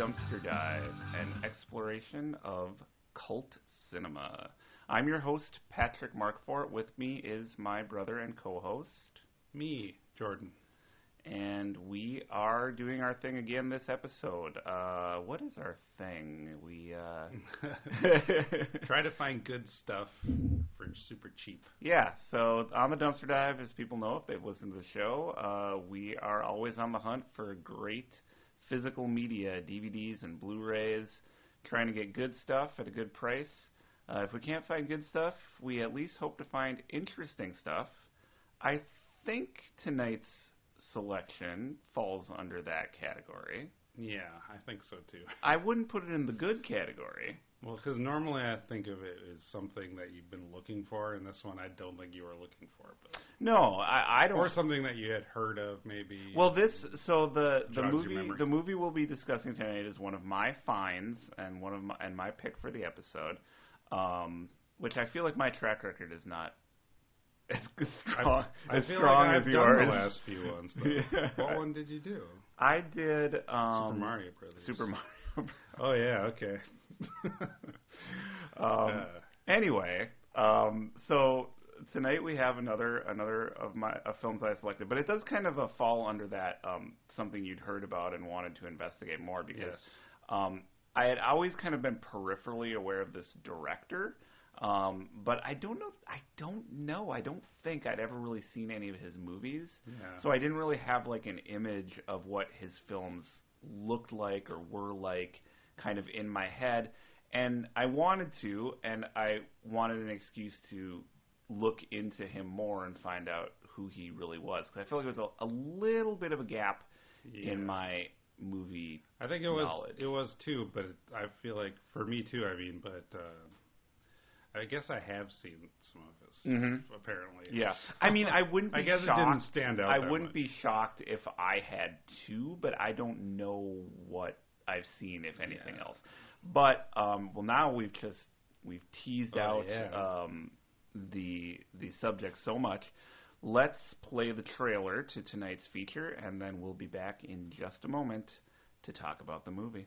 Dumpster Dive, an exploration of cult cinema. I'm your host, Patrick Markfort. With me is my brother and co-host, Me, Jordan. and we are doing our thing again this episode. Uh, what is our thing? We uh, Try to find good stuff for super cheap. Yeah, so on the dumpster dive, as people know if they've listened to the show, uh, we are always on the hunt for great physical media, DVDs and Blu-rays, trying to get good stuff at a good price. Uh, if we can't find good stuff, we at least hope to find interesting stuff. I think tonight's selection falls under that category. Yeah, I think so too. I wouldn't put it in the good category. Well, because normally I think of it as something that you've been looking for, and this one I don't think you were looking for, but No, I, I don't. or something that you had heard of, maybe. Well, this so the the movie the movie we'll be discussing tonight is one of my finds and one of my and my pick for the episode, um, which I feel like my track record is not as strong I, I as feel strong like I've as done yours. the last few ones. Yeah. What one did you do? I did um, Super Mario Brothers. Super Mario. Oh yeah, okay. Um, Uh, anyway, um, so tonight we have another another of my of films I selected, but it does kind of uh, fall under that um, something you'd heard about and wanted to investigate more because Yes. um, I had always kind of been peripherally aware of this director. Um, but I don't know. I don't know. I don't think I'd ever really seen any of his movies, Yeah. so I didn't really have like an image of what his films looked like or were like, kind of in my head. And I wanted to, and I wanted an excuse to look into him more and find out who he really was. Because I feel like it was a, a little bit of a gap Yeah. in my movie. I think it was it was too, but I feel like for me too. I mean, but uh, I guess I have seen some of his stuff, Mhm. apparently. Yeah, I mean, I wouldn't. Be I guess it shocked. didn't stand out I wouldn't much. be shocked if I had two, but I don't know what I've seen, if anything Yeah. else. But um, well, now we've just we've teased Oh, out yeah. um, the the subject so much. Let's play the trailer to tonight's feature, and then we'll be back in just a moment to talk about the movie.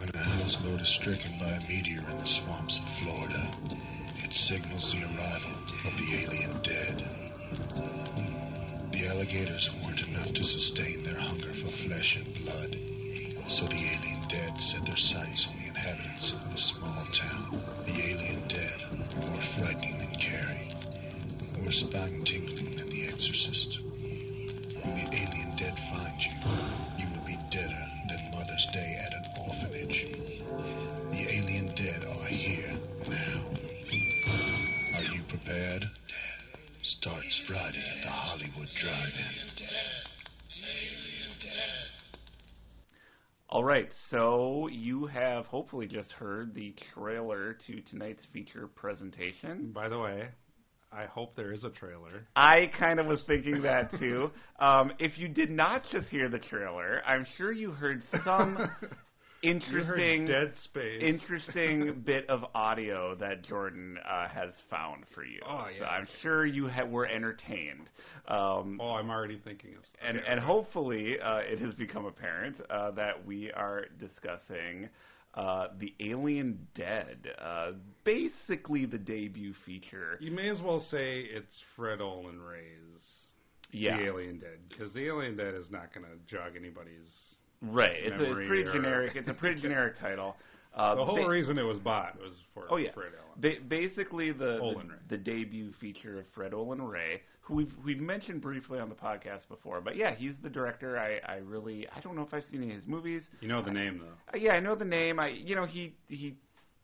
When a houseboat is stricken by a meteor in the swamps of Florida, it signals the arrival of the alien dead. The alligators weren't enough to sustain their hunger for flesh and blood, so the alien dead set their sights on the inhabitants of a small town. The alien dead, more frightening than Carrie, more spine tingling than The Exorcist. When the alien dead finds you, you will be deader than Mother's Day All right, so you have hopefully just heard the trailer to tonight's feature presentation. By the way, I hope there is a trailer. I kind of was thinking that too. Um, if you did not just hear the trailer, I'm sure you heard some interesting, Dead Space. interesting bit of audio that Jordan uh, has found for you. Oh, So yeah. I'm sure you ha- were entertained. Um, Oh, I'm already thinking of. and okay, and okay. hopefully uh, it has become apparent uh, that we are discussing uh, the Alien Dead, uh, basically the debut feature. you may as well say it's Fred Olen Ray's Yeah, The Alien Dead, because The Alien Dead is not going to jog anybody's. Right. It's, a, it's pretty or- generic. It's a pretty generic title. Uh, The whole ba- reason it was bought was for Oh yeah, Fred Olen. ba- basically the, the the debut feature of Fred Olen Ray, who we've we've mentioned briefly on the podcast before. But yeah, he's the director. I I really I don't know if I've seen any of his movies. you know the name though. Uh, yeah, I know the name. I you know he he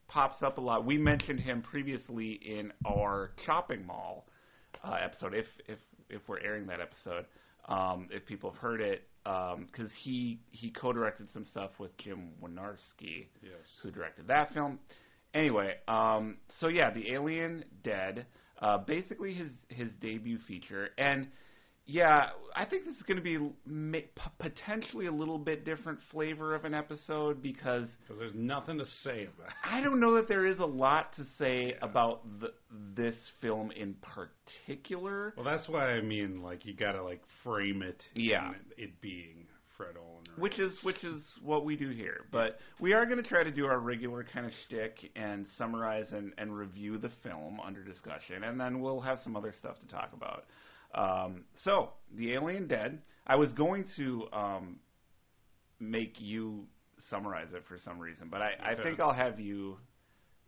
pops up a lot. We mentioned him previously in our shopping mall uh, episode. If if if we're airing that episode, um, if people have heard it, because he he co-directed some stuff with Jim Wynorski, Yes. who directed that film. Anyway, um, so yeah, the Alien Dead, uh, basically his his debut feature, and Yeah, I think this is going to be potentially a little bit different flavor of an episode because because there's nothing to say about it. I don't know that there is a lot to say about the, this film in particular. Well, that's why I mean, like, you gotta like frame it. Yeah. it being Fred Olen. Which is which is what we do here. But we are going to try to do our regular kind of shtick and summarize and, and review the film under discussion, and then we'll have some other stuff to talk about. Um, so, The Alien Dead. I was going to um, make you summarize it for some reason, but I, I think I'll have you.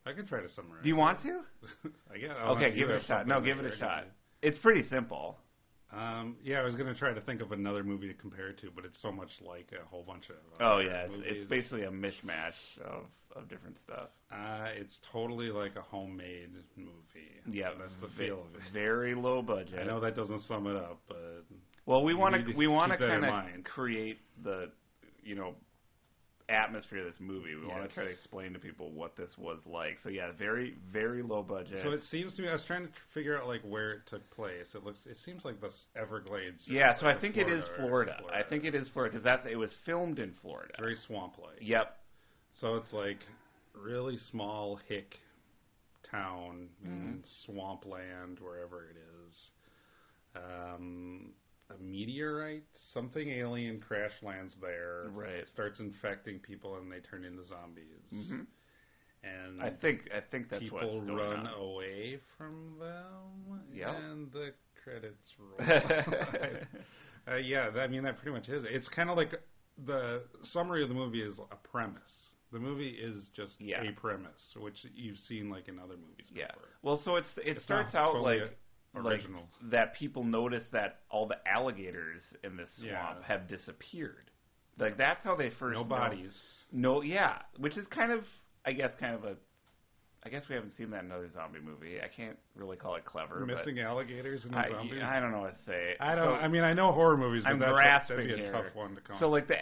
I can try to summarize. Do you want to? I guess. Okay, give it a shot. No, give it a shot. It's pretty simple. Um, yeah, I was gonna try to think of another movie to compare it to, but it's so much like a whole bunch of. Oh yeah, it's, it's basically a mishmash of of different stuff. Uh, it's totally like a homemade movie. Yeah, that's the feel of it. Very low budget. I know that doesn't sum it up, but Well, we want to we want to keep that in kind of create the you know atmosphere of this movie. We want to try to explain to people what this was like. So yeah, very very low budget. so it seems to me I was trying to figure out like where it took place. It looks, it seems like the Everglades. yeah, so I think it is Florida, Florida. I think it is Florida because that's it was filmed in Florida. It's very swamp-like. Yep. So it's like really small hick town Mm-hmm. in swampland, wherever it is. Um, a meteorite, something alien crash lands there. Right. Starts infecting people and they turn into zombies. Mhm. And I think I think that's people what's going run on. away from them. Yep. And the credits roll. uh, yeah, that- I mean that pretty much is. it. It's kind of like the summary of the movie is a premise. The movie is just Yeah. a premise, which you've seen like in other movies Yeah. before. Well, so it's it It's starts out totally like a- like original. that people notice that all the alligators in this swamp Yeah. have disappeared. Like that's how they first no know- bodies. No, yeah, which is kind of, I guess, kind of a. I guess we haven't seen that in another zombie movie. I can't really call it clever. Missing alligators in a I, zombie. I don't know what to say. I don't. So, I mean, I know horror movies, but I'm that's a, grasping that'd be a here. tough one to come. So like the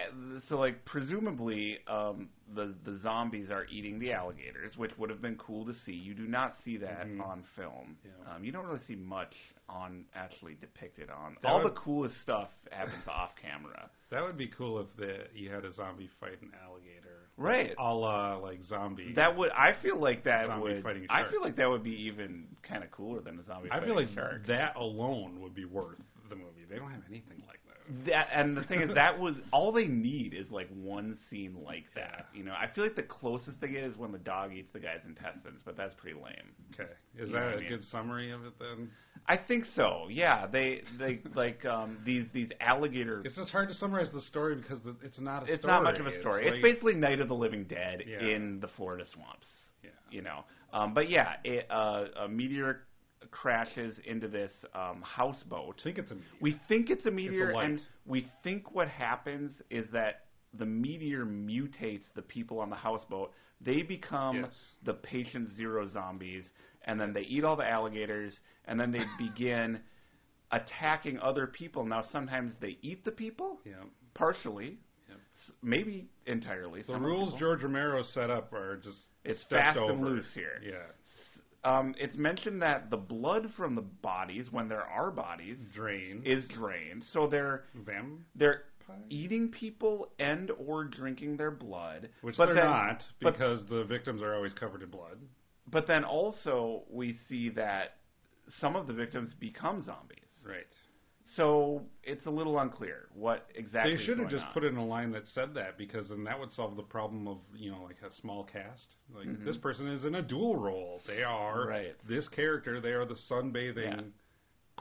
so like presumably um, the the zombies are eating the alligators, which would have been cool to see. You do not see that Mhm. on film. Yeah. Um, you don't really see much on actually depicted on. That All would- the coolest stuff happens off camera. that would be cool if the you had a zombie fight an alligator, Right. a la like zombie. That would I feel like that Zombie would fighting I feel like that would be even kind of cooler than a zombie. I fighting feel like that alone would be worth the movie. They don't have anything like that. And the thing is that was all they need is like one scene like that. You know, I feel like the closest they get is when the dog eats the guy's intestines, but that's pretty lame. Okay, is You that a I mean? good summary of it then? I think so. Yeah, they they like um these these alligator. It's just hard to summarize the story because the, it's not a It's story. not much of a story. It's, like- basically Night of the Living Dead Yeah. in the Florida swamps. yeah. You know, um, but yeah, it, uh, a meteor crashes into this um, houseboat. Think it's a meteor. We think it's a meteor, light. and we think what happens is that the meteor mutates the people on the houseboat. They become Yes. the patient zero zombies, and then they eat all the alligators, and then they begin attacking other people. Now, sometimes they eat the people, yeah. partially, maybe entirely. The the rules. George Romero set up are just It's fast over. and loose here. Yeah, Um, it's mentioned that the blood from the bodies, when there are bodies, drain. is drained. So they're Vampire? they're eating people and or drinking their blood, Which but they're then, not but- because the victims are always covered in blood. But then also we see that some of the victims become zombies. Right. So it's a little unclear what exactly. They should have just on. put in a line that said that because then that would solve the problem of you know like a small cast. Like Mhm. this person is in a dual role. They are Right. this character. They are the sunbathing Yeah.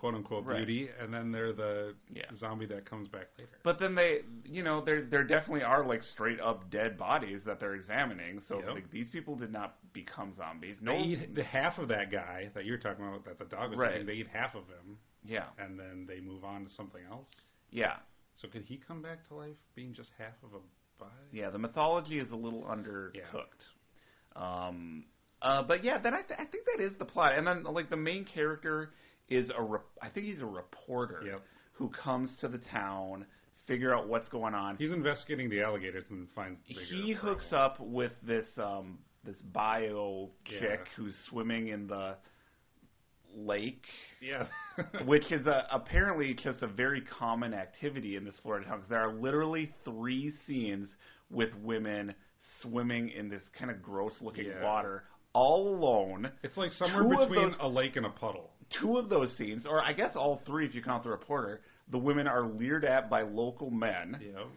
Quote unquote Right. beauty, and then they're the Yeah. zombie that comes back later. But then they, you know, there there definitely are like straight up dead bodies that they're examining. So Yep. like, these people did not become zombies. No, They eat the half of that guy that you're talking about that the dog was Right. eating. They eat half of him, yeah, and then they move on to something else. yeah, So could he come back to life being just half of a body? yeah. The mythology is a little undercooked. Um, uh, but yeah, then I, th- I think that is the plot. And then like the main character is a, re- I think he's a reporter Yep. who comes to the town, figure out what's going on. He's investigating the alligators and finds the he hooks problem. up with this um this bio chick Yeah. who's swimming in the lake Yeah. which is a, apparently just a very common activity in this Florida town because there are literally three scenes with women swimming in this kind of gross looking Yeah. water all alone. It's like somewhere Two between those- a lake and a puddle. Two of those scenes, or I guess all three if you count the reporter, the women are leered at by local men. Know,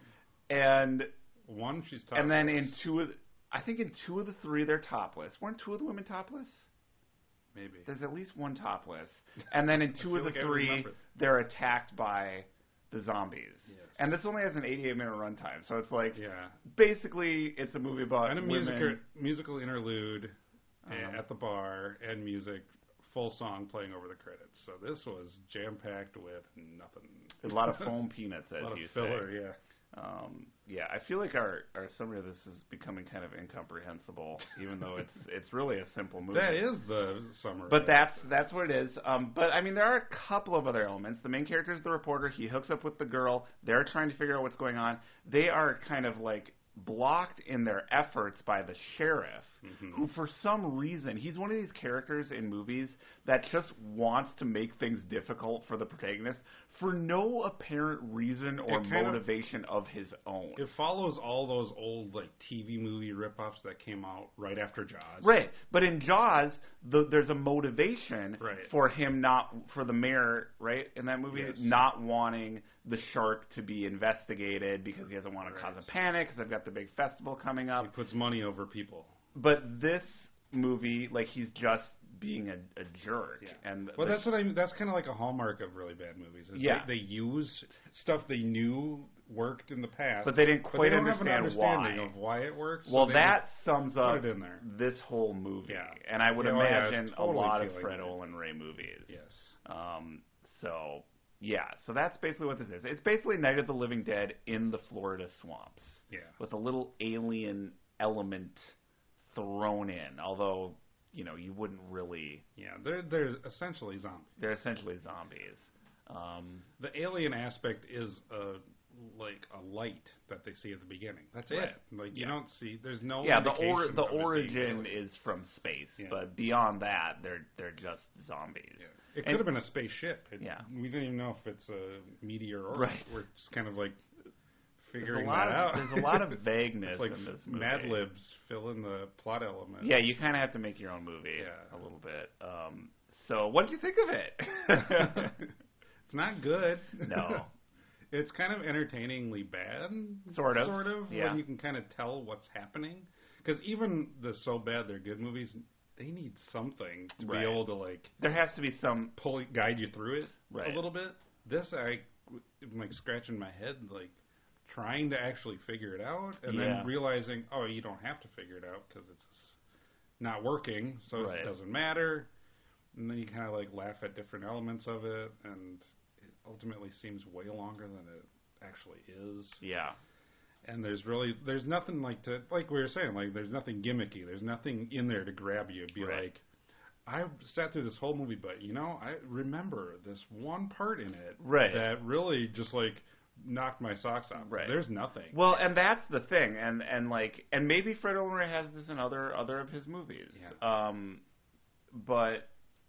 and One, she's topless. and then in two of the, I think in two of the three they're topless. Weren't two of the women topless? maybe. There's at least one topless. And then in two of the like three they're attacked by the zombies. Yes. And this only has an 88 minute runtime, so it's like Yeah. basically it's a movie about And a musical musical interlude Um, at the bar and music, full song playing over the credits. So this was jam packed with nothing. a lot of foam peanuts, A as lot you of filler, say. yeah. Um, yeah, I feel like our our summary of this is becoming kind of incomprehensible, even though it's it's really a simple movie. That is the summary. But that's that's what it is. Um, but I mean, there are a couple of other elements. The main character is the reporter. He hooks up with the girl. They're trying to figure out what's going on. They are kind of like blocked in their efforts by the sheriff, Mhm. who for some reason he's one of these characters in movies that just wants to make things difficult for the protagonist for no apparent reason or kind of- motivation of his own. It follows all those old like TV movie rip-offs that came out right after Jaws. Right, but in Jaws, the, there's a motivation Right. for him not for the mayor, right, in that movie, Yes. not wanting the shark to be investigated because he doesn't want to Right. cause a panic because they've got the big festival coming up. He puts money over people. But this movie, like he's just being a, a jerk, Yeah. and Well, the- that's what I. That's kind of like a hallmark of really bad movies. Is Yeah. they, they use stuff they knew worked in the past, but they didn't quite they don't have an understand understanding why. of why it works. well, they that sums up this whole movie, Yeah. and I would oh, imagine totally a lot of Fred. Olen Ray movies. Yes. Um, so yeah, so that's basically what this is. It's basically Night of the Living Dead in the Florida swamps Yeah. with a little alien element thrown in. Although you know you wouldn't really. Yeah. They're they're essentially zombies. They're essentially zombies. Um, The alien aspect is a like a light that they see at the beginning. That's Right. it. Like you don't see. There's no. yeah, the or, the of it being origin is from space, Yeah. but beyond that, they're they're just zombies. Yeah. It And- could have been a spaceship. It, Yeah. We didn't even know if it's a meteor or Right. we're just kind of like figuring that of, out. There's a lot of vagueness it's like in this movie. Mad Libs fill in the plot element. Yeah, you kind of have to make your own movie Yeah. a little bit. Um, so, what did you think of it? it's not good. no. It's kind of entertainingly bad. Sort of, Sort of. yeah. When you can kind of tell what's happening. Because even the so bad they're good movies, they need something to Right. be able to like There has to be some. pull guide you through it Right. a little bit. This I I am like scratching my head, like trying to actually figure it out, and Yeah. then realizing, oh, you don't have to figure it out because it's not working, so Right. it doesn't matter. And then you kind of like laugh at different elements of it, and it ultimately seems way longer than it actually is. Yeah. And there's really there's nothing like to like we were saying like there's nothing gimmicky. There's nothing in there to grab you. Be Right. like, I sat through this whole movie, but you know I remember this one part in it Right. that really just like knocked my socks off. Right. There's nothing. Well, and that's the thing, and and like, and maybe Fred Olen Ray has this in other other of his movies. Um, but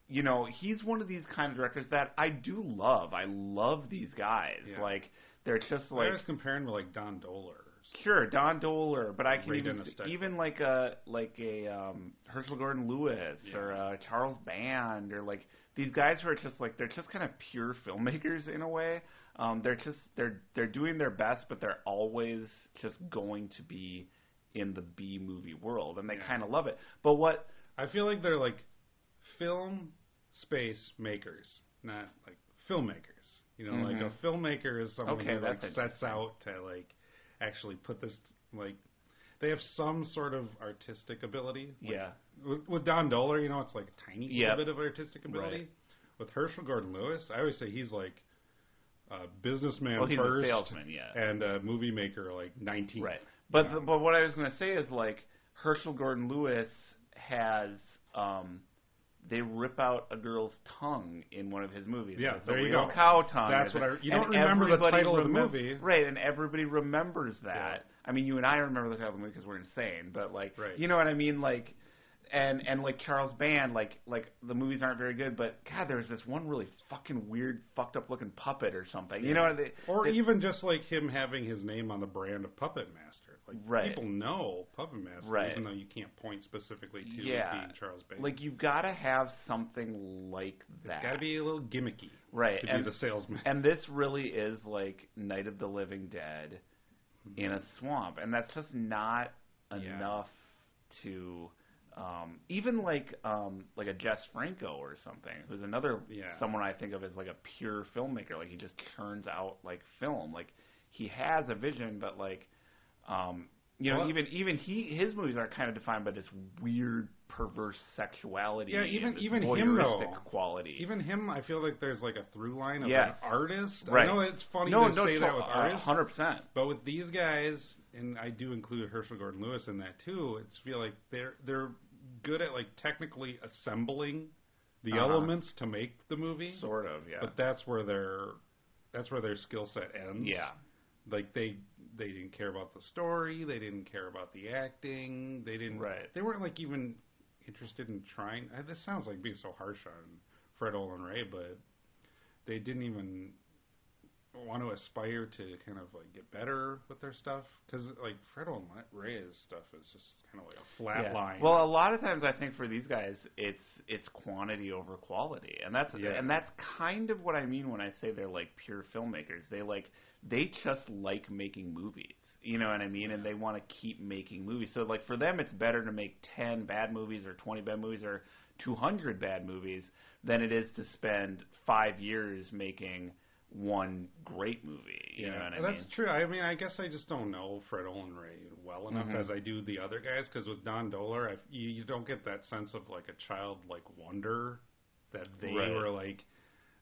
you know, he's one of these kind of directors that I do love. I love these guys. Yeah. Like, they're just I like was comparing with like Don Dohler. Sure, Don Dohler, but I can Ray even even like a like a um, Herschell Gordon Lewis Yeah. or uh, Charles Band or like these guys who are just like they're just kind of pure filmmakers in a way. Um, they're just they're they're doing their best, but they're always just going to be in the B movie world, and they Yeah. kind of love it. But what I feel like they're like film space makers, not like filmmakers. You know, like Mhm. a filmmaker is someone Okay, who like sets out to like actually put this like they have some sort of artistic ability. Like, yeah With, with Don Dohler, you know, it's like a tiny Yep. little bit of artistic ability. Right. With Herschell Gordon Lewis, I always say he's like a businessman well he's first a salesman yeah and a movie maker like 19. Right. But the, but what I was going to say is like Herschell Gordon Lewis has um they rip out a girl's tongue in one of his movies. Yeah, it's there a you real go. cow tongue. That's what I- you don't remember the title of the movie. right? And everybody remembers that. I mean, you and I remember the title of the movie because we're insane, but like, Right. you know what I mean? Like, and and like Charles Band, like like the movies aren't very good, but God, there's this one really fucking weird, fucked up looking puppet or something. You know what? They, Or they- even just like him having his name on the brand of Puppet Master. Like Right. people know Puppet Master, Right. even though you can't point specifically to Yeah. Charles Band. like you've got to have something like that. it's got to be a little gimmicky right. to and, be the salesman. and this really is like Night of the Living Dead in a swamp, and that's just not Yeah. enough to. Um, even like um, like a Jess Franco or something, who's another Yeah. someone I think of as like a pure filmmaker. Like he just churns out like film. Like he has a vision, but like um, you know, Well- even even he his movies are kind of defined by this weird perverse sexuality. Yeah, even- even him, though. quality. Even him, I feel like there's like a through line of Yes. an artist. Right. I know it's funny no, to no, say to- that with artists, hundred percent. but with these guys, and I do include Herschell Gordon Lewis in that too. It's feel like they're they're good at like technically assembling the Uh-huh. elements to make the movie, Sort of, yeah. but that's where their that's where their skill set ends. yeah, like they they didn't care about the story, they didn't care about the acting, they didn't. Right. They weren't like even interested in trying. uh, This sounds like being so harsh on Fred Olen Ray, but they didn't even want to aspire to kind of like get better with their stuff because like Fred Olen Ray's stuff is just kind of like a flat yeah. line. Well, a lot of times I think for these guys, it's it's quantity over quality, and that's Yeah. and that's kind of what I mean when I say they're like pure filmmakers. They like they just like making movies. You know what I mean? And they want to keep making movies. So like for them, it's better to make ten bad movies or twenty bad movies or two hundred bad movies than it is to spend five years making one great movie. You know what I mean? that's mean? true. I mean, I guess I just don't know Fred Olen Ray well enough Mhm. as I do the other guys. Because with Don Dohler, I, you, you don't get that sense of like a childlike wonder that they Right. were like.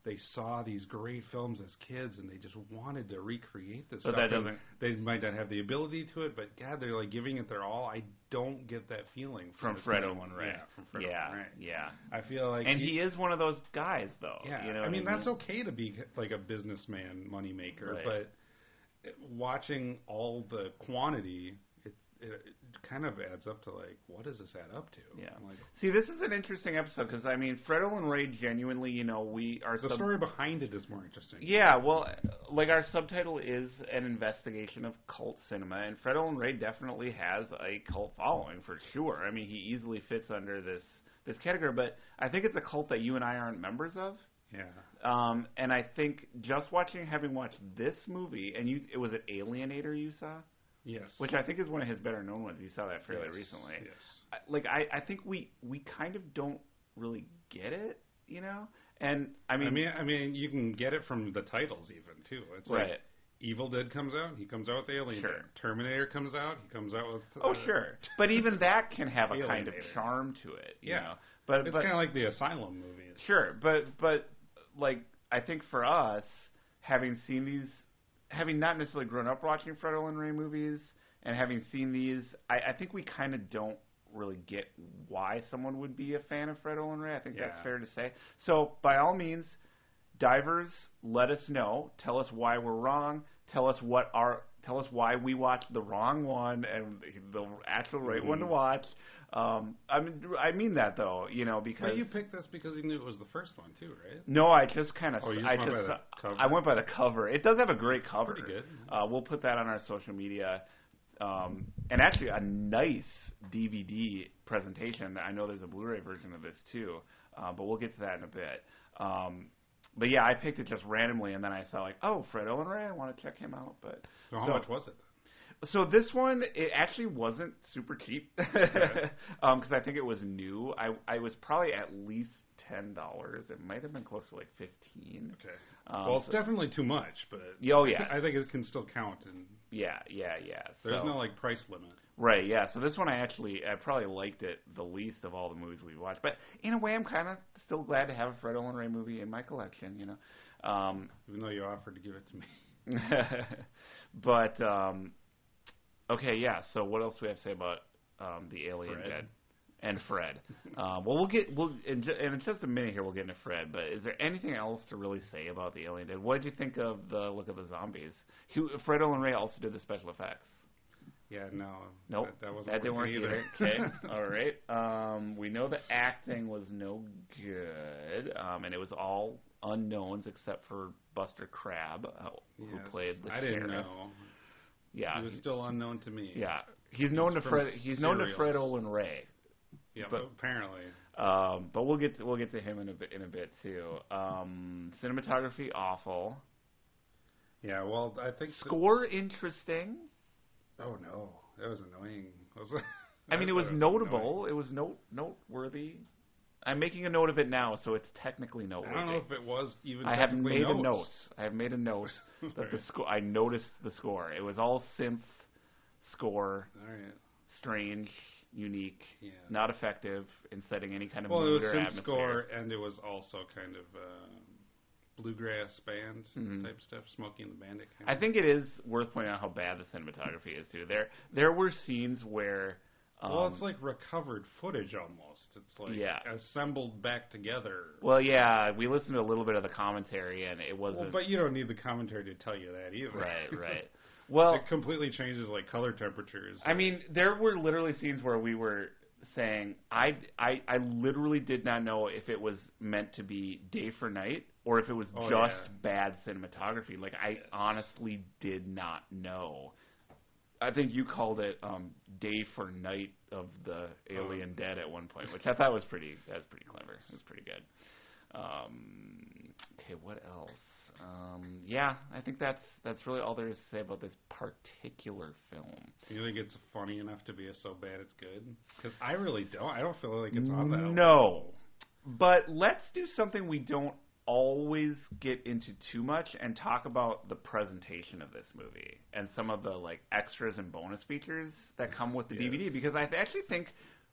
They saw these great films as kids, and they just wanted to recreate this. But stuff. that doesn't- They might not have the ability to it, but God, they're like giving it their all. I don't get that feeling From this Fred movie. Olen Ray. Yeah, from Fred yeah, Ray. yeah. I feel like And he is one of those guys, though. yeah, you know I what mean that's okay to be like a businessman, moneymaker, Right. but eh, watching all the quantity, it, kind of adds up to like, what does this add up to? Yeah. I'm like See, this is an interesting episode because I mean, Fred Olen Ray genuinely, you know, we are the story behind it is more interesting. Yeah, well, like our subtitle is an investigation of cult cinema, and Fred Olen Ray definitely has a cult following for sure. I mean, he easily fits under this this category, but I think it's a cult that you and I aren't members of. Yeah, Um, and I think just watching, having watched this movie, and you, it was an Alienator you saw, yes, which I think is one of his better known ones. You saw that fairly Yes, recently. Yes, I- like I, I think we we kind of don't really get it, you know. And I I mean, mean, I mean, you can get it from the titles even too. It's right? like Evil Dead comes out, he comes out with Alien. Sure. Terminator comes out, he comes out with. oh, uh, sure. But even that can have a kind of charm to it, you Yeah. know. But It's kind of like the Asylum movies. sure, but but like I think for us, having seen these, having not necessarily grown up watching Fred Olen Ray movies, and having seen these, I, I think we kind of don't really get why someone would be a fan of Fred Olen Ray. I think that's fair to say. So by all means, divers, let us know. Tell us why we're wrong. Tell us what our tell us why we watched the wrong one and the actual right one to Mhm. watch. Um, I mean, I mean that though, you know, because But you picked this because you knew it was the first one too, right? no, I just kind of Oh, I went just by the cover? I went by the cover. It does have a great cover. Pretty good. Uh, we'll put that on our social media. Um, and actually, a nice DVD presentation. I know there's a Blu-ray version of this too, uh, but we'll get to that in a bit. Um, but yeah, I picked it just randomly, and then I saw like, oh, Fred Olen Ray. I want to check him out. But So how So- much was it? So this one, it actually wasn't super cheap because I think it was new. I I was probably at least ten dollars. It might have been close to like fifteen. Okay. Um, well, it's so- definitely too much, but Oh, yeah. I think it can still count, and Yeah, yeah, yeah. there's so, no like price limit. right, yeah. So this one, I actually, I probably liked it the least of all the movies we watched. But in a way, I'm kind of still glad to have a Fred Olen Ray movie in my collection. You know. Um, Even though you offered to give it to me. but um, okay, yeah. So what else do we have to say about um, the Alien Fred. Dead and Fred? um, well, we'll get we'll in, ju- in just a minute here. We'll get into Fred. But is there anything else to really say about the Alien Dead? What did you think of the look of the zombies? He, Fred Olen Ray also did the special effects. Yeah, no. Nope, that, that wasn't that didn't work working either. Okay, all right. Um, we know the acting was no good, um, and it was all unknowns except for Buster Crabbe, uh, who played the I didn't sheriff. know. Yeah, He was still unknown to me. yeah. He's known to Fred. He's known to. Fred Olen Ray. Yeah, but- apparently. Um, but we'll get to, we'll get to him in a bit in a bit too. Um, cinematography awful. Yeah, well, I think. the- Score interesting. Oh no, that was annoying. Was I mean, it was annoying. notable. It was note noteworthy. I'm making a note of it now, so it's technically no. I don't know if it was even. I have made a note. I have made a note that the score. I noticed the score. It was all synth score, All right. strange, unique, Yeah. not effective in setting any kind of Well, it mood was or synth atmosphere. score, and it was also kind of uh, bluegrass band Mhm. type stuff, Smokey and the Bandit. Kind I think it is worth pointing out how bad the cinematography is too. There, there were scenes where. Um, well, it's like recovered footage almost. It's like Yeah. assembled back together. Well, yeah, we listened to a little bit of the commentary, and it wasn't but you don't need the commentary to tell you that either. right, right. Well, it completely changes like color temperatures. I mean, there were literally scenes where we were saying, I, I, I literally did not know if it was meant to be day for night or if it was Oh, just yeah. bad cinematography. Like, I honestly did not know. I think you called it um, day for night of the Alien Dead at one point, which I thought was pretty. That was pretty clever. It was pretty good. Um, okay, what else? Um, yeah, I think that's that's really all there is to say about this particular film. Do you think it's funny enough to be a so bad it's good? Because I really don't. I don't feel like it's on that. No. But let's do something we don't always get into too much and talk about the presentation of this movie and some of the like extras and bonus features that come with the Yes. DVD because I actually think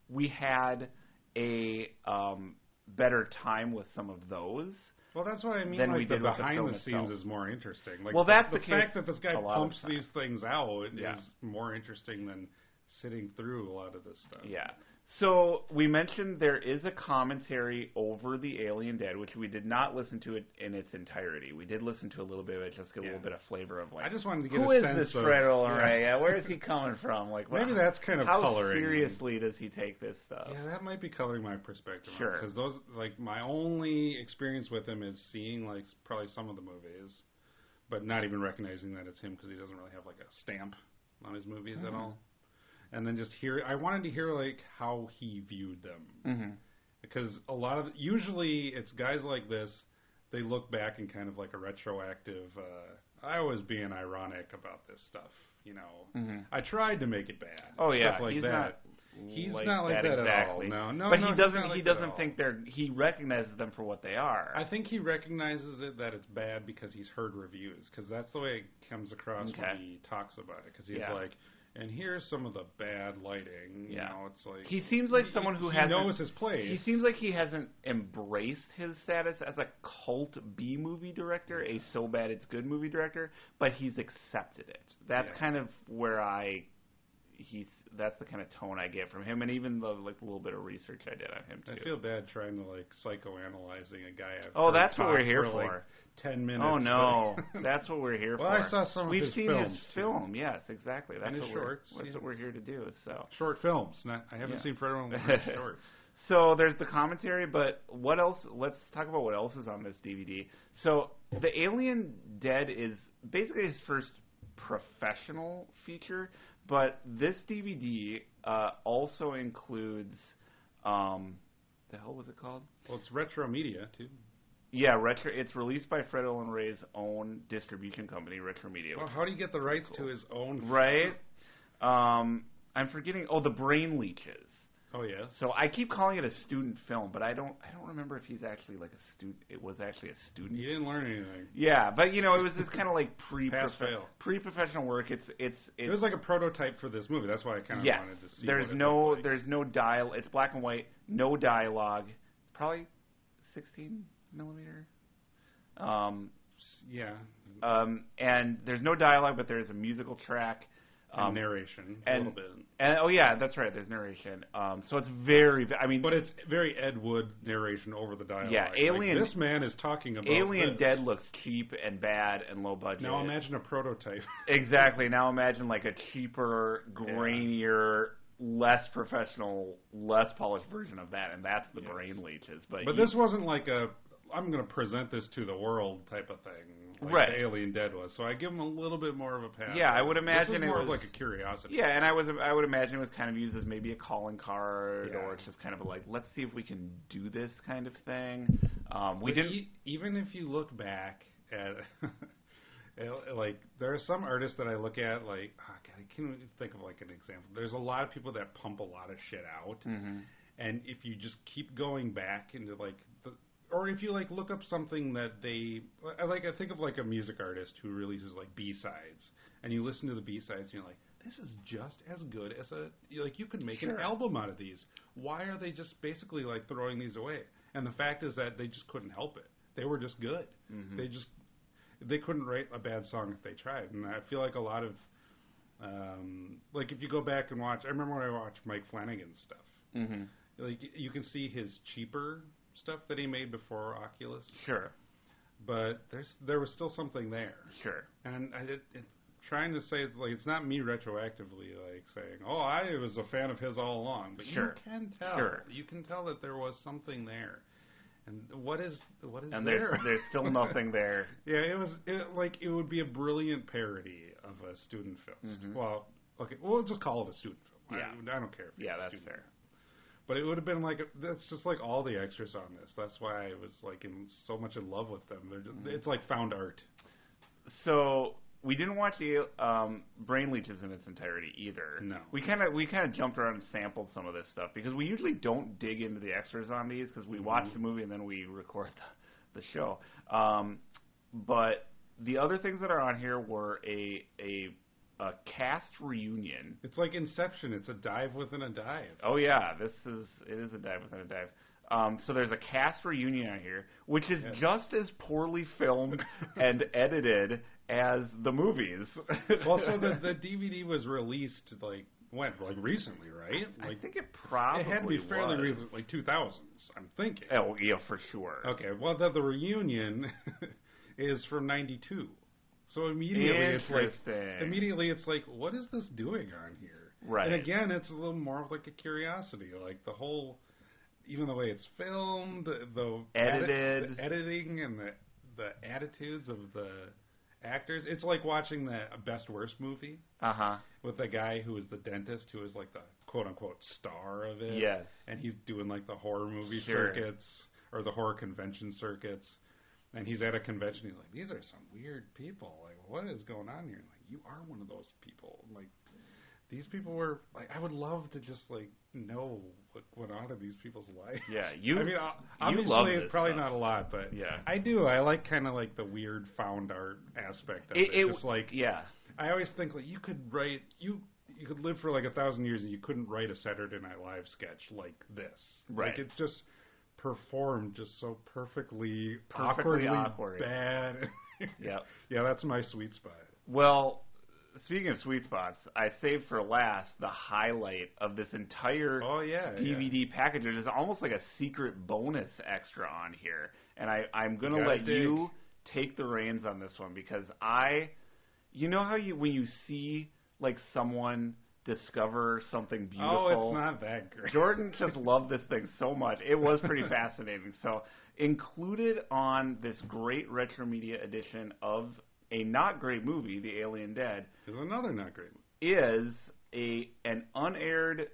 we had a um, better time with some of those. Well, that's what I mean. like we the with the behind the scenes itself. is more interesting. Like Well, the- that's the, the fact that this guy a lot of pumps these things out Yeah. is more interesting than sitting through a lot of this stuff. Yeah. So we mentioned there is a commentary over the Alien Dead, which we did not listen to it in its entirety. We did listen to a little bit of it, just to get a little bit of flavor of like I just wanted to get who a is sense this Fred Olen yeah. Yeah, where is he coming from? Like, Maybe that's kind of how coloring. seriously does he take this stuff? Yeah, that might be coloring my perspective. Sure. Because those, like, my only experience with him is seeing like probably some of the movies, but not even recognizing that it's him because he doesn't really have like a stamp on his movies at Mhm. all. And then just hear, I wanted to hear like how he viewed them hmm because a lot of usually it's guys like this. They look back and kind of like a retroactive. Uh, I was being ironic about this stuff, you know. hmm I tried to make it bad. Oh yeah, like he's that. not. He's like not like that, that at exactly. all. No, no, but no, he doesn't. like he doesn't think they're. He recognizes them for what they are. I think he recognizes it that it's bad because he's heard reviews. Because that's the way it comes across Okay. when he talks about it. Because he's Yeah. like, and here's some of the bad lighting. You Yeah. know, it's like he seems like he- someone who he hasn't. knows his place. He seems like he hasn't embraced his status as a cult B movie director, a so bad it's good movie director, but he's accepted it. That's Yeah. kind of where I he's that's the kind of tone I get from him and even the like little bit of research I did on him too. I feel bad trying to like psychoanalyzing a guy. I've oh, that's what we're here for. for. Like Ten minutes. oh no, that's what we're here Well, for. Well, I saw some of We've seen films, his too. film. Yes, exactly. That's what shorts, we're, that's yes. what we're here to do. So short films. Not, I haven't Yeah. seen Fred Arnold shorts. So there's the commentary, but what else? Let's talk about what else is on this DVD. So the Alien Dead is basically his first professional feature, but this DVD uh, also includes um, the hell was it called? Well, it's retro media too. Yeah, retro. It's released by Fred Olen Ray's own distribution company, Retro Media. Well, how do you get the rights to his own? right? Um, I'm forgetting. Oh, the Brain Leeches. Oh yes. So I keep calling it a student film, but I don't I don't remember if he's actually like a student. It was actually a student. you didn't learn anything. Yeah, but you know, it was this kind of like pre fail. pre-professional work. It's it's it's It was like a prototype for this movie. That's why I kind of yes. wanted to see. There's no like. there's no dial. It's black and white. No dialogue. Probably 16 millimeter. Um, yeah um, and there's no dialogue, but there's a musical track. Um, narration a and- little bit, and oh yeah, that's right. There's narration. Um, so it's very. I mean, but it's very Ed Wood narration over the dialogue. Yeah, Like, Alien- this man is talking about Alien this. Dead looks cheap and bad and low budget. Now imagine a prototype. exactly. Now imagine like a cheaper, grainier, less professional, less polished version of that, and that's the Yes. brain leeches. But, But you- this wasn't like a I'm going to present this to the world type of thing, like Right. Alien Dead was. So I give him a little bit more of a pass. Yeah, I would This imagine is it more of was- like a curiosity. yeah, and I was I would imagine it was kind of used as maybe a calling card, Yeah. or it's just kind of a like let's see if we can do this kind of thing. Um, we But didn't. e- even if you look back at It- like there are some artists that I look at like oh God, I can't even think of like an example. There's a lot of people that pump a lot of shit out, Mm-hmm. and if you just keep going back into like the or if you like look up something that they I like I think of like a music artist who releases like B sides and you listen to the B sides and you're like this is just as good as a like you could make Sure. an album out of these. Why are they just basically like throwing these away? And the fact is that they just couldn't help it. They were just good. Mhm. They just they couldn't write a bad song if they tried. And I feel like a lot of um like if you go back and watch I remember when I watched Mike Flanagan's stuff Mm-hmm. like you can see his cheaper stuff that he made before Oculus, Sure. but there's there was still something there, Sure. and I did, it, trying to say it's like it's not me retroactively like saying oh I was a fan of his all along, but Sure. you can tell Sure. you can tell that there was something there, and what is what is And there? there's there's still nothing there. yeah, it was it, like it would be a brilliant parody of a student film. Mhm. Well, okay, we'll just call it a student film. Yeah. I, I don't care. If Yeah, it's a that's fair. But it would have been like that's just like all the extras on this. That's why I was like in so much in love with them. They're just, Mm-hmm. It's like found art. So we didn't watch the um, Brain Leeches in its entirety either. No. We kind of we kind of jumped around and sampled some of this stuff because we usually don't dig into the extras on these because we watch the movie and then we record the, the show. Um, but the other things that are on here were a a, a cast reunion. It's like Inception. It's a dive within a dive. Oh yeah, this is it is a dive within a dive. Um, so there's a cast reunion on here, which is Yes. just as poorly filmed and edited as the movies. well, so the the DVD was released like when like recently, right? I think it probably it had to be fairly was. recent, like 2000s. I'm thinking. Oh yeah, for sure. Okay, well, the, the reunion is from '92. So immediately it's like immediately it's like, what is this doing on here? Right. And again, it's a little more of like a curiosity, like the whole, even the way it's filmed, the, Edited. the editing, and the the attitudes of the actors. It's like watching the best worst movie Uh huh. with the guy who is the dentist, who is like the quote unquote star of it. Yes. And he's doing like the horror movie Sure. circuits or the horror convention circuits. And he's at a convention. He's like, "These are some weird people. Like, what is going on here?" Like, you are one of those people. Like, these people were like, I would love to just like know what went on in these people's lives. Yeah, you. I mean, obviously it's probably stuff. not a lot, but Yeah. I do. I like kind of like the weird found art aspect of It, it. it, just like yeah. I always think like you could write you you could live for like a thousand years and you couldn't write a Saturday Night Live sketch like this. Right. Like it's just performed just so perfectly, Perfectly awkwardly awkward. bad. Yep. Yeah, that's my sweet spot. Well, speaking of sweet spots, I saved for last the highlight of this entire Oh yeah. DVD package. There's almost like a secret bonus extra on here, and I I'm gonna Gotta let dig. you take the reins on this one because I, you know how you when you see like someone discover something beautiful. Oh, it's not that great. Jordan just loved this thing so much. It was pretty fascinating. So, included on this great retro media edition of a not great movie, The Alien Dead, is another not great. is a an unaired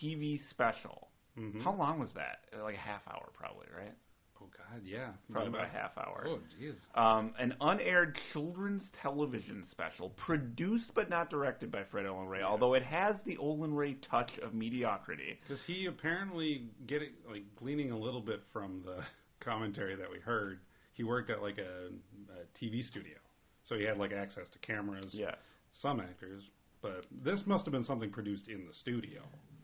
TV special. Mm-hmm. How long was that? Like a half hour, probably, right? Oh God, yeah. Probably about a half hour. Oh jeez. Um, an unaired children's television special, produced but not directed by Fred Olen Ray, although it has the Olen Ray touch of mediocrity. Because he apparently getting like gleaning a little bit from the commentary that we heard. He worked at like a, a TV studio, so he had like access to cameras. Yes. Some actors, but this must have been something produced in the studio.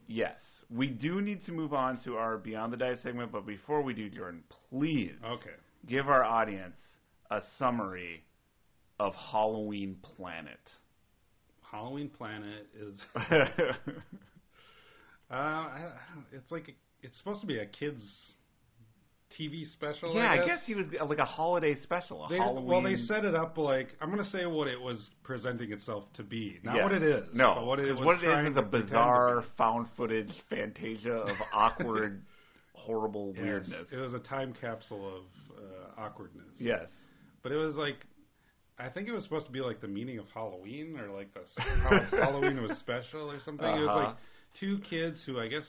Yes. We do need to move on to our Beyond the Dive segment, but before we do, Jordan, please Okay. give our audience a summary of Halloween Planet. Halloween Planet is. Uh, I, I don't, it's like a, it's supposed to be a kids TV special. yeah, I I guess, guess he was like a holiday special, a They, Halloween. well, they set it up like I'm going to say what it was presenting itself to be, not what it is. No, what it, what it is is a to pretend to bizarre found footage fantasia of awkward, horrible Yes, weirdness. It was a time capsule of uh, awkwardness. Yes. but it was like. I think it was supposed to be like the meaning of Halloween, or like the Halloween was special, or something. It was Uh-huh. like two kids who I guess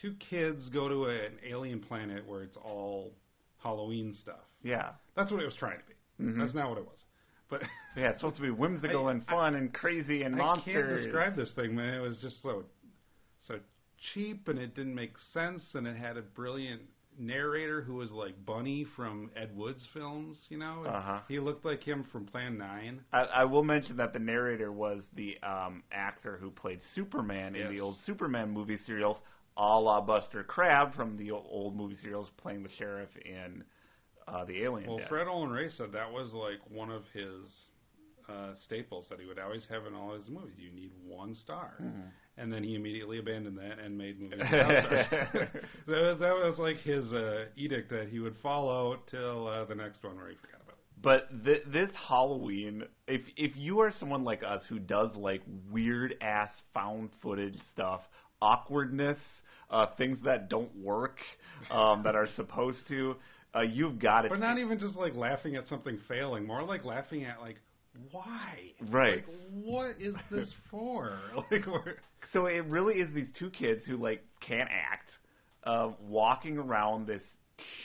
two kids go to an alien planet where it's all Halloween stuff. Yeah. That's what it was trying to be. Mhm. That's not what it was. But Yeah, it's supposed to be whimsical I- and fun and crazy and I monsters. can't describe this thing, man. It was just so so cheap, and it didn't make sense, and it had a brilliant narrator who was like Bunny from Ed Wood's films. You know, Uh-huh. he looked like him from Plan Nine. I, I will mention that the narrator was the um, actor who played Superman in the old Superman movie serials, a la Buster Crabbe from the old movie serials, playing the sheriff in uh, the Alien. Well. Fred Olen Ray said that was like one of his uh, staples that he would always have in all his movies. You need one star, Mm-hmm. and then he immediately abandoned that and made movies. without stars. that, was, that was like his uh, edict that he would follow till uh, the next one where he forgot about it. But th- this Halloween, if if you are someone like us who does like weird ass found footage stuff, awkwardness, uh, things that don't work, um, that are supposed to, uh, you've got it. But not even just like laughing at something failing, more like laughing at like why? Right. Like what is this for? Like we're, So it really is these two kids who like can't act, uh, walking around this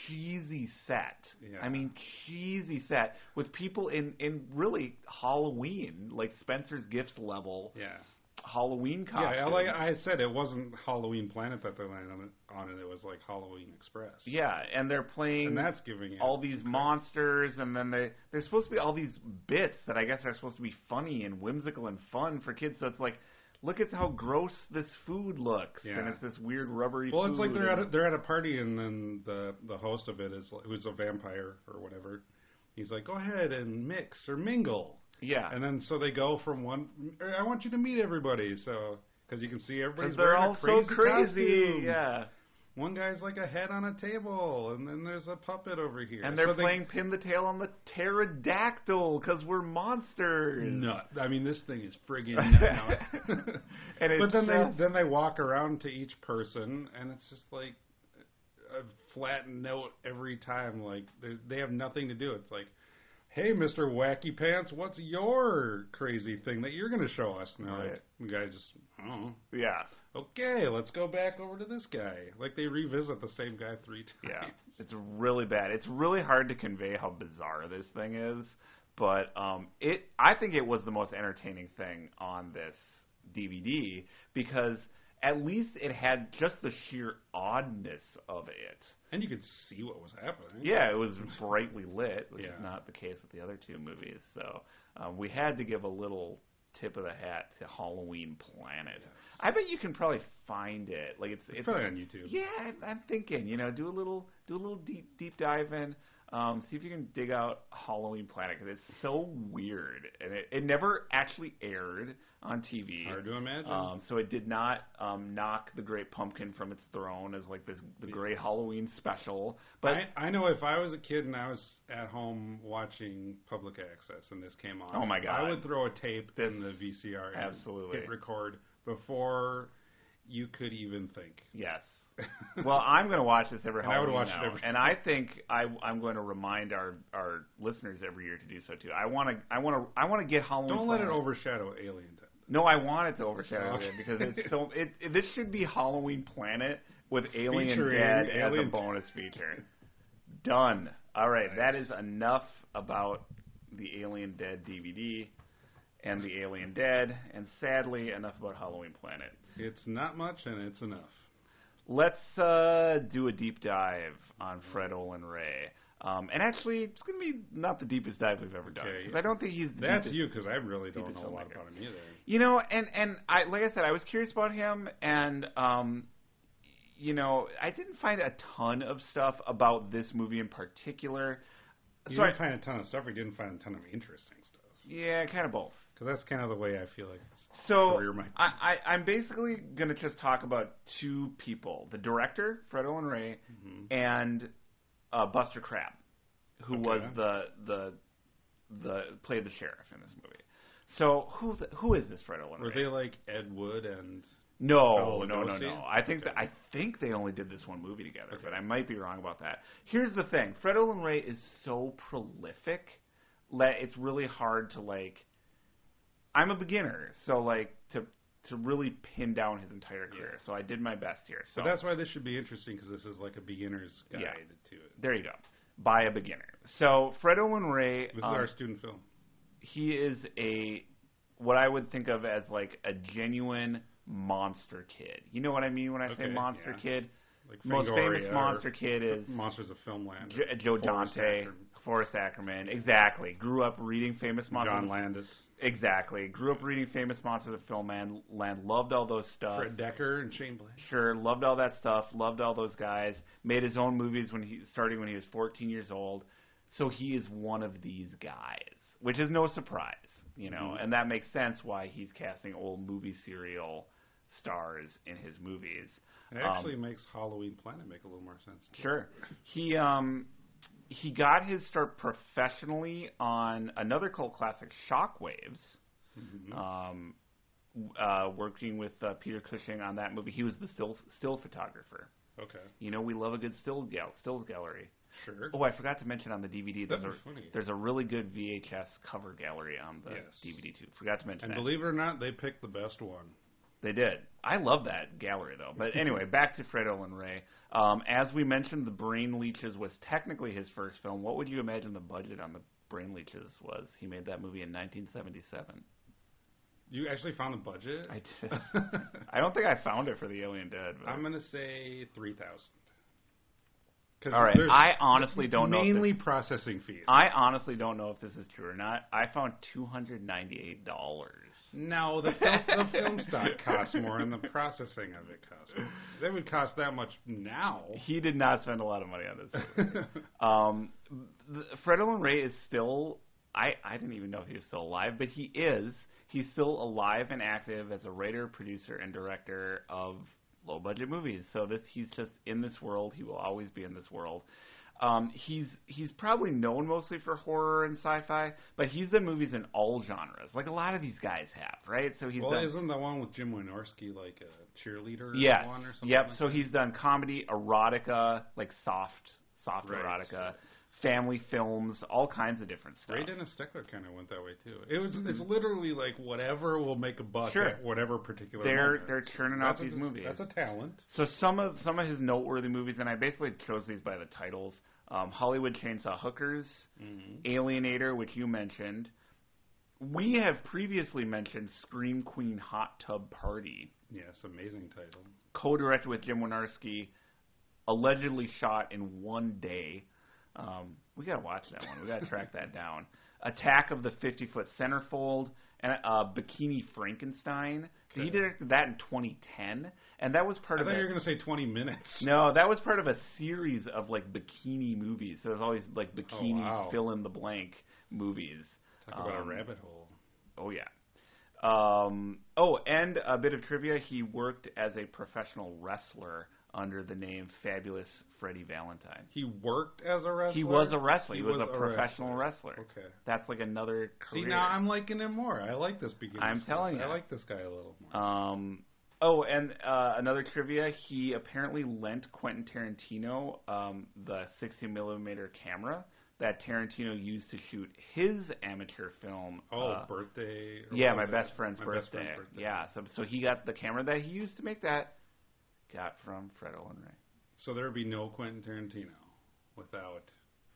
cheesy set. Yeah. I mean cheesy set with people in in really Halloween, like Spencer's Gifts level yeah. Halloween costumes. Yeah, like I said, it wasn't Halloween Planet that they landed on it. On it, it was like Halloween Express. Yeah, and they're playing and that's giving it all these credit. monsters, and then they there's supposed to be all these bits that I guess are supposed to be funny and whimsical and fun for kids. So it's like, look at how gross this food looks, yeah. and it's this weird rubbery. Well, it's like they're at a, they're at a party, and then the the host of it is who's a vampire or whatever. He's like, "Go ahead and mix or mingle," yeah, and then so they go from one. I want you to meet everybody, so because you can see everybody's they're wearing all crazy so crazy. costume. Yeah, One guy's like a head on a table, and then there's a puppet over here, and they're So they- playing pin the tail on the pterodactyl because we're monsters. Nut. I mean, this thing is friggin' nut. And it's but then just- they then they walk around to each person, and it's just like a flat note every time. Like they have nothing to do. It's like, hey, Mister Wacky Pants, what's your crazy thing that you're going to show us? And Right. like, the guy just, oh, yeah. okay, let's go back over to this guy. Like they revisit the same guy three times. Yeah, it's really bad. It's really hard to convey how bizarre this thing is, but um, it. I think it was the most entertaining thing on this DVD because at least it had just the sheer oddness of it. and you could see what was happening. Yeah, it was brightly lit, which is not the case with the other two movies. So um, we had to give a little tip of the hat to Halloween Planet. I bet you can probably find it. Like it's it's, probably on YouTube. yeah, I'm, I'm thinking. You know, do a little do a little deep deep dive in. Um, see if you can dig out Halloween Planet because it's so weird and it, it never actually aired on TV. Hard to imagine. Um, so it did not um, knock the Great Pumpkin from its throne as like this the Great Halloween special. But I, I know if I was a kid and I was at home watching public access and this came on, Oh my God. I would throw a tape This- in the VCR and Absolutely. hit record before you could even think. yes. well, I'm going to watch this every And I would Halloween watch it every- and I think I, I'm going to remind our, our listeners every year to do so too. I want to I want to I want to get Halloween. Don't let it overshadow Alien. No, I want it to overshadow Okay. it because it's so. It, it this should be Halloween Planet with Alien Featuring Dead as Alien- a bonus feature. Done. All right, Nice. that is enough about the Alien Dead DVD and the Alien Dead, and sadly enough about Halloween Planet. It's not much and it's enough. Let's uh, do a deep dive on Fred Olen Ray. Um, and actually, it's going to be not the deepest dive we've ever done. Okay. I don't think he's the That's deepest. you because I really don't know a lot about him either. You know, and and I like I said, I was curious about him, and um, you know, I didn't find a ton of stuff about this movie in particular. You So I, didn't find a ton of stuff. or You didn't find a ton of interesting stuff. yeah, kind of both. Because that's kind of the way I feel like. It's So career might be. I, I, I'm basically going to just talk about two people: the director, Fred Olen Ray, Mhm. and uh, Buster Crabbe, who was the the the played the sheriff in this movie. So who who is this Fred Olen Were they like Ed Wood and No, no, no, no. I think that I think they only did this one movie together, Okay. but I might be wrong about that. Here's the thing: Fred Olen Ray is so prolific that it's really hard to like. I'm a beginner, so like to to really pin down his entire career. Yeah. So I did my best here. So So that's why this should be interesting because this is like a beginner's guide Yeah. to it. there you go. By a beginner. So Fred Olen Ray. This um, is our student film. he is a what I would think of as like a genuine monster kid. You know what I mean when I say monster yeah. kid? Like Most famous monster kid is Monsters of Filmland. J- Joe Dante, Forrest Ackerman. Exactly. Grew up reading famous monsters. John Landis, Exactly. Grew up reading famous monsters of film land. Land loved all those stuff. Fred Dekker, and Shane Black. Sure, loved all that stuff. Loved all those guys. Made his own movies when he starting when he was 14 years old. So he is one of these guys, which is no surprise, you know, Mhm. and that makes sense why he's casting old movie serial stars in his movies. It Um, actually makes Halloween Planet make a little more sense. Too. Sure. He um he got his start professionally on another cult classic, Shockwaves. Mhm. Um, uh, working with uh, Peter Cushing on that movie, he was the still still photographer. okay, You know, we love a good still gal stills gallery. sure. Oh, I forgot to mention on the DVD. There's a there's a really good VHS cover gallery on the Yes. DVD too. Forgot to mention and that. believe it or not, they picked the best one. They did. I love that gallery though. But anyway, back to Fred Olen Ray. Um, as we mentioned, the Brain Leeches was technically his first film. What would you imagine the budget on the Brain Leeches was? He made that movie in 1977. You actually found the budget? I did. I don't think I found it for the Alien Dead. But I'm gonna say three thousand. All right. I honestly don't know. Mainly processing fees. I honestly don't know if this is true or not. I found two hundred ninety-eight dollars. No, the film, the film stock costs more, and the processing of it costs more. They would cost that much now. He did not spend a lot of money on this. Um, Fred Olen Ray is still. I I didn't even know if he was still alive, but he is. He's still alive and active as a writer, producer, and director of low budget movies. So this he's just in this world. He will always be in this world. Um, he's he's probably known mostly for horror and sci-fi, but he's done movies in all genres, like a lot of these guys have, right? So he's well, done isn't the one with Jim Wynorski like a cheerleader? Yes. One or something Yep. like so that? he's done comedy, erotica, like soft, soft Right, erotica, right. Family films, all kinds of different stuff. Ray Dennis Steckler kind of went that way too. It was it's literally like whatever will make a buck Sure. at whatever particular. They're moment. they're churning out that's a, these movies. That's a talent. So some of some of his noteworthy movies, and I basically chose these by the titles: um, Hollywood Chainsaw Hookers, Mm-hmm. Alienator, which you mentioned. We have previously mentioned Scream Queen Hot Tub Party, Yes, amazing title. co-directed with Jim Wynorski, allegedly shot in one day. Um, we gotta watch that one. We gotta track that down. Attack of the 50 Foot Centerfold and uh, Bikini Frankenstein. He Okay. directed that in 2010, and that was part I of thought a, you were going to say 20 minutes. no, that was part of a series of like bikini movies. So there's always like bikini wow. fill in the blank movies. Talk about Um, a rabbit hole. Oh yeah. Um, oh, and a bit of trivia: he worked as a professional wrestler under the name Fabulous Freddie Valentine. He worked as a wrestler. He was a wrestler. He, was, a a professional wrestler. Okay. That's like another See now I'm liking him more. I like this beginning. I'm stuff. telling you, I like this guy a little more. Um, oh, and uh, another trivia: he apparently lent Quentin Tarantino um, the 60 millimeter camera that Tarantino used to shoot his amateur film. oh, uh, birthday. yeah, my best friend's My birthday. Best friend's birthday. Yeah, so so he got the camera that he used to make that. Got from Fred Olen Ray. So there would be no Quentin Tarantino without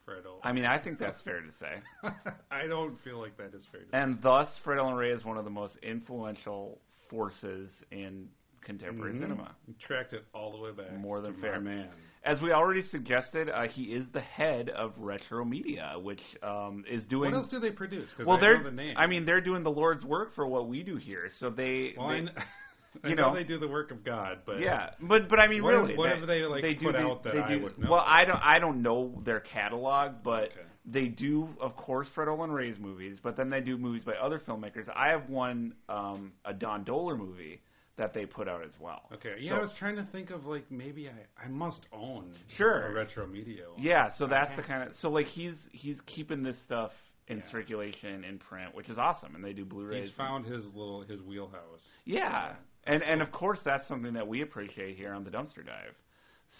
Fred Olen. I mean, I think that's fair to say. I don't feel like that is fair. To And thus, Fred Olen Ray is one of the most influential forces in contemporary Mhm. cinema. Tracked it all the way back. More than fair. man. As we already suggested, uh, he is the head of Retro Media, which um, is doing. What else do they produce? well, I they're. know the name. I mean, they're doing the Lord's work for what we do here. So they. well, they- I, kn- I you know, know. they do the work of God, but yeah, but but I mean, What really, what have they, like, they do put the- out that they I do- would know? Well, I don't I don't know their catalog, but Okay. they do, of course, Fred Olen Ray's movies. But then they do movies by other filmmakers. I have one, um, a Don Dohler movie that they put out as well. Okay, yeah, So- I was trying to think of like maybe I I must own Sure. a retro media. one. Yeah, so that's I the kind of so like he's he's keeping this stuff in Yeah. circulation in print, which is awesome, and they do Blu-rays. He's found his little his wheelhouse. Yeah, and and of course that's something that we appreciate here on the Dumpster Dive.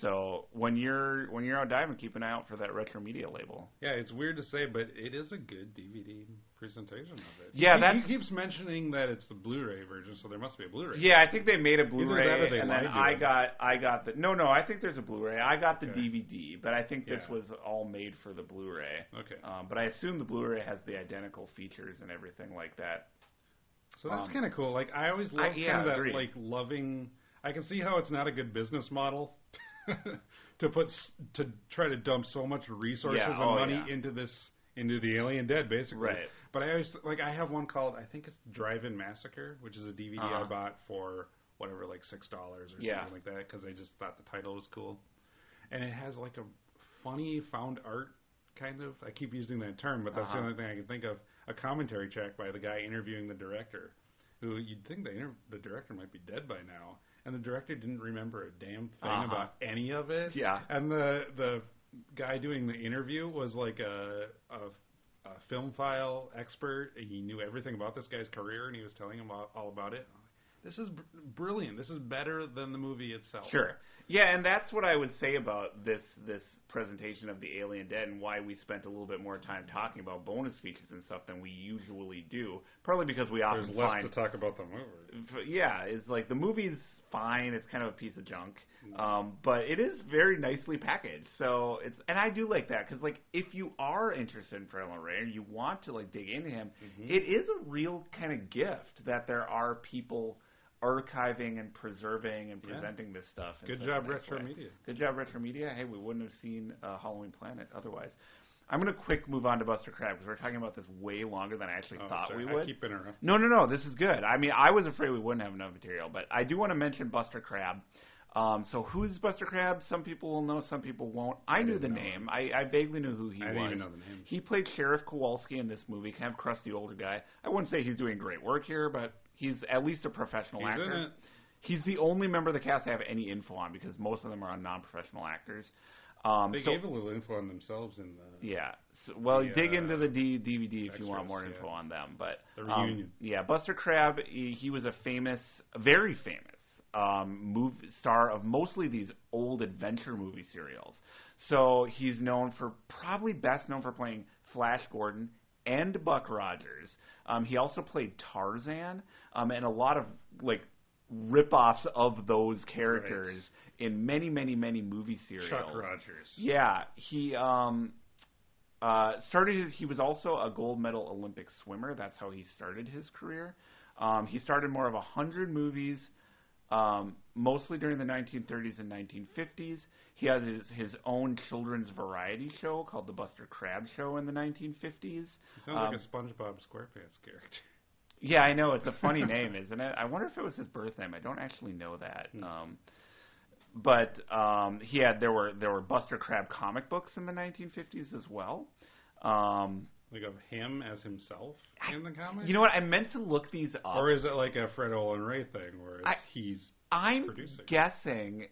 So when you're when you're out diving, keep an eye out for that retro media label. Yeah, it's weird to say, but it is a good DVD presentation of it. Yeah, he, that's- he keeps mentioning that it's the Blu-ray version, so there must be a Blu-ray. Yeah, I think they made a that Blu-ray, and then I got I got the no no I think there's a Blu-ray. I got the Okay. DVD, but I think this Yeah. was all made for the Blu-ray. Okay. Um, but I assume the Blu-ray has the identical features and everything like that. So that's Um, kind of cool. Like I always I- love yeah, kind of that agreed. like loving. I can see how it's not a good business model to put to try to dump so much resources Yeah, and oh, money yeah. into this into the Alien Dead basically. Right. But I always like I have one called I think it's Drive-In Massacre, which is a DVD I Uh-huh. bought for whatever like six dollars or something like that because I just thought the title was cool, and it has like a funny found art kind of. I keep using that term, but that's Uh-huh. the only thing I can think of. A commentary track by the guy interviewing the director, who you'd think the inter- the director might be dead by now, and the director didn't remember a damn thing Uh-huh. about any of it. Yeah. and the the guy doing the interview was like a a, a film file expert. He knew everything about this guy's career, and he was telling him all, all about it. This is br- brilliant. This is better than the movie itself. Sure. Yeah, and that's what I would say about this this presentation of the Alien Dead and why we spent a little bit more time talking about bonus features and stuff than we usually do. Probably because we often There's less find to talk about the movie. yeah, it's like the movie's fine. It's kind of a piece of junk, um, but it is very nicely packaged. So it's and I do like that because like if you are interested in Fred Olen Ray and you want to like dig into him, Mm-hmm. it is a real kind of gift that there are people archiving and preserving and Yeah. presenting this stuff. Good job, nice Retro. Media. Good job, Retro Media. Hey, we wouldn't have seen uh, Halloween Planet otherwise. I'm going to quick move on to Buster Crabbe because we're talking about this way longer than I actually Oh, thought sorry. we would. I keep interrupting. No, no, no. This is good. I mean, I was afraid we wouldn't have enough material, but I do want to mention Buster Crabbe. Um, so who's Buster Crabbe? Some people will know, some people won't. I, knew the name. I, I vaguely knew who he I was. didn't even know the name. He played Sheriff Kowalski in this movie, kind of crusty older guy. I wouldn't say he's doing great work here, but he's at least a professional He's actor. He's the only member of the cast I have any info on because most of them are on non-professional actors. Um, They so, gave a little info on themselves in the. yeah. So, well, the, dig uh, into the D- DVD if you want extras, more yeah. info on them. But The um, reunion. yeah, Buster Crabbe. He, he was a famous, very famous um, movie star of mostly these old adventure movie serials. So he's known for probably best known for playing Flash Gordon and Buck Rogers. Um, he also played Tarzan um, and a lot of like rip-offs of those characters in many, many, many movie serials. Chuck Rogers. Yeah, he um uh started his he was also a gold medal Olympic swimmer. That's how he started his career. Um he started more of a hundred movies um mostly during the 1930s and 1950s. He had his, his own children's variety show called the Buster Crabbe Show in the 1950s. He sounds Um, like a SpongeBob SquarePants character. Yeah, I know it's a funny name, isn't it? I wonder if it was his birth name. I don't actually know that. Hmm. Um, but um, he had there were there were Buster Crabbe comic books in the 1950s as well. Um, Like of him as himself I- in the comic? you know what? I meant to look these up. Or is it like a Fred Olen Ray thing where it's I- he's I'm producing? guessing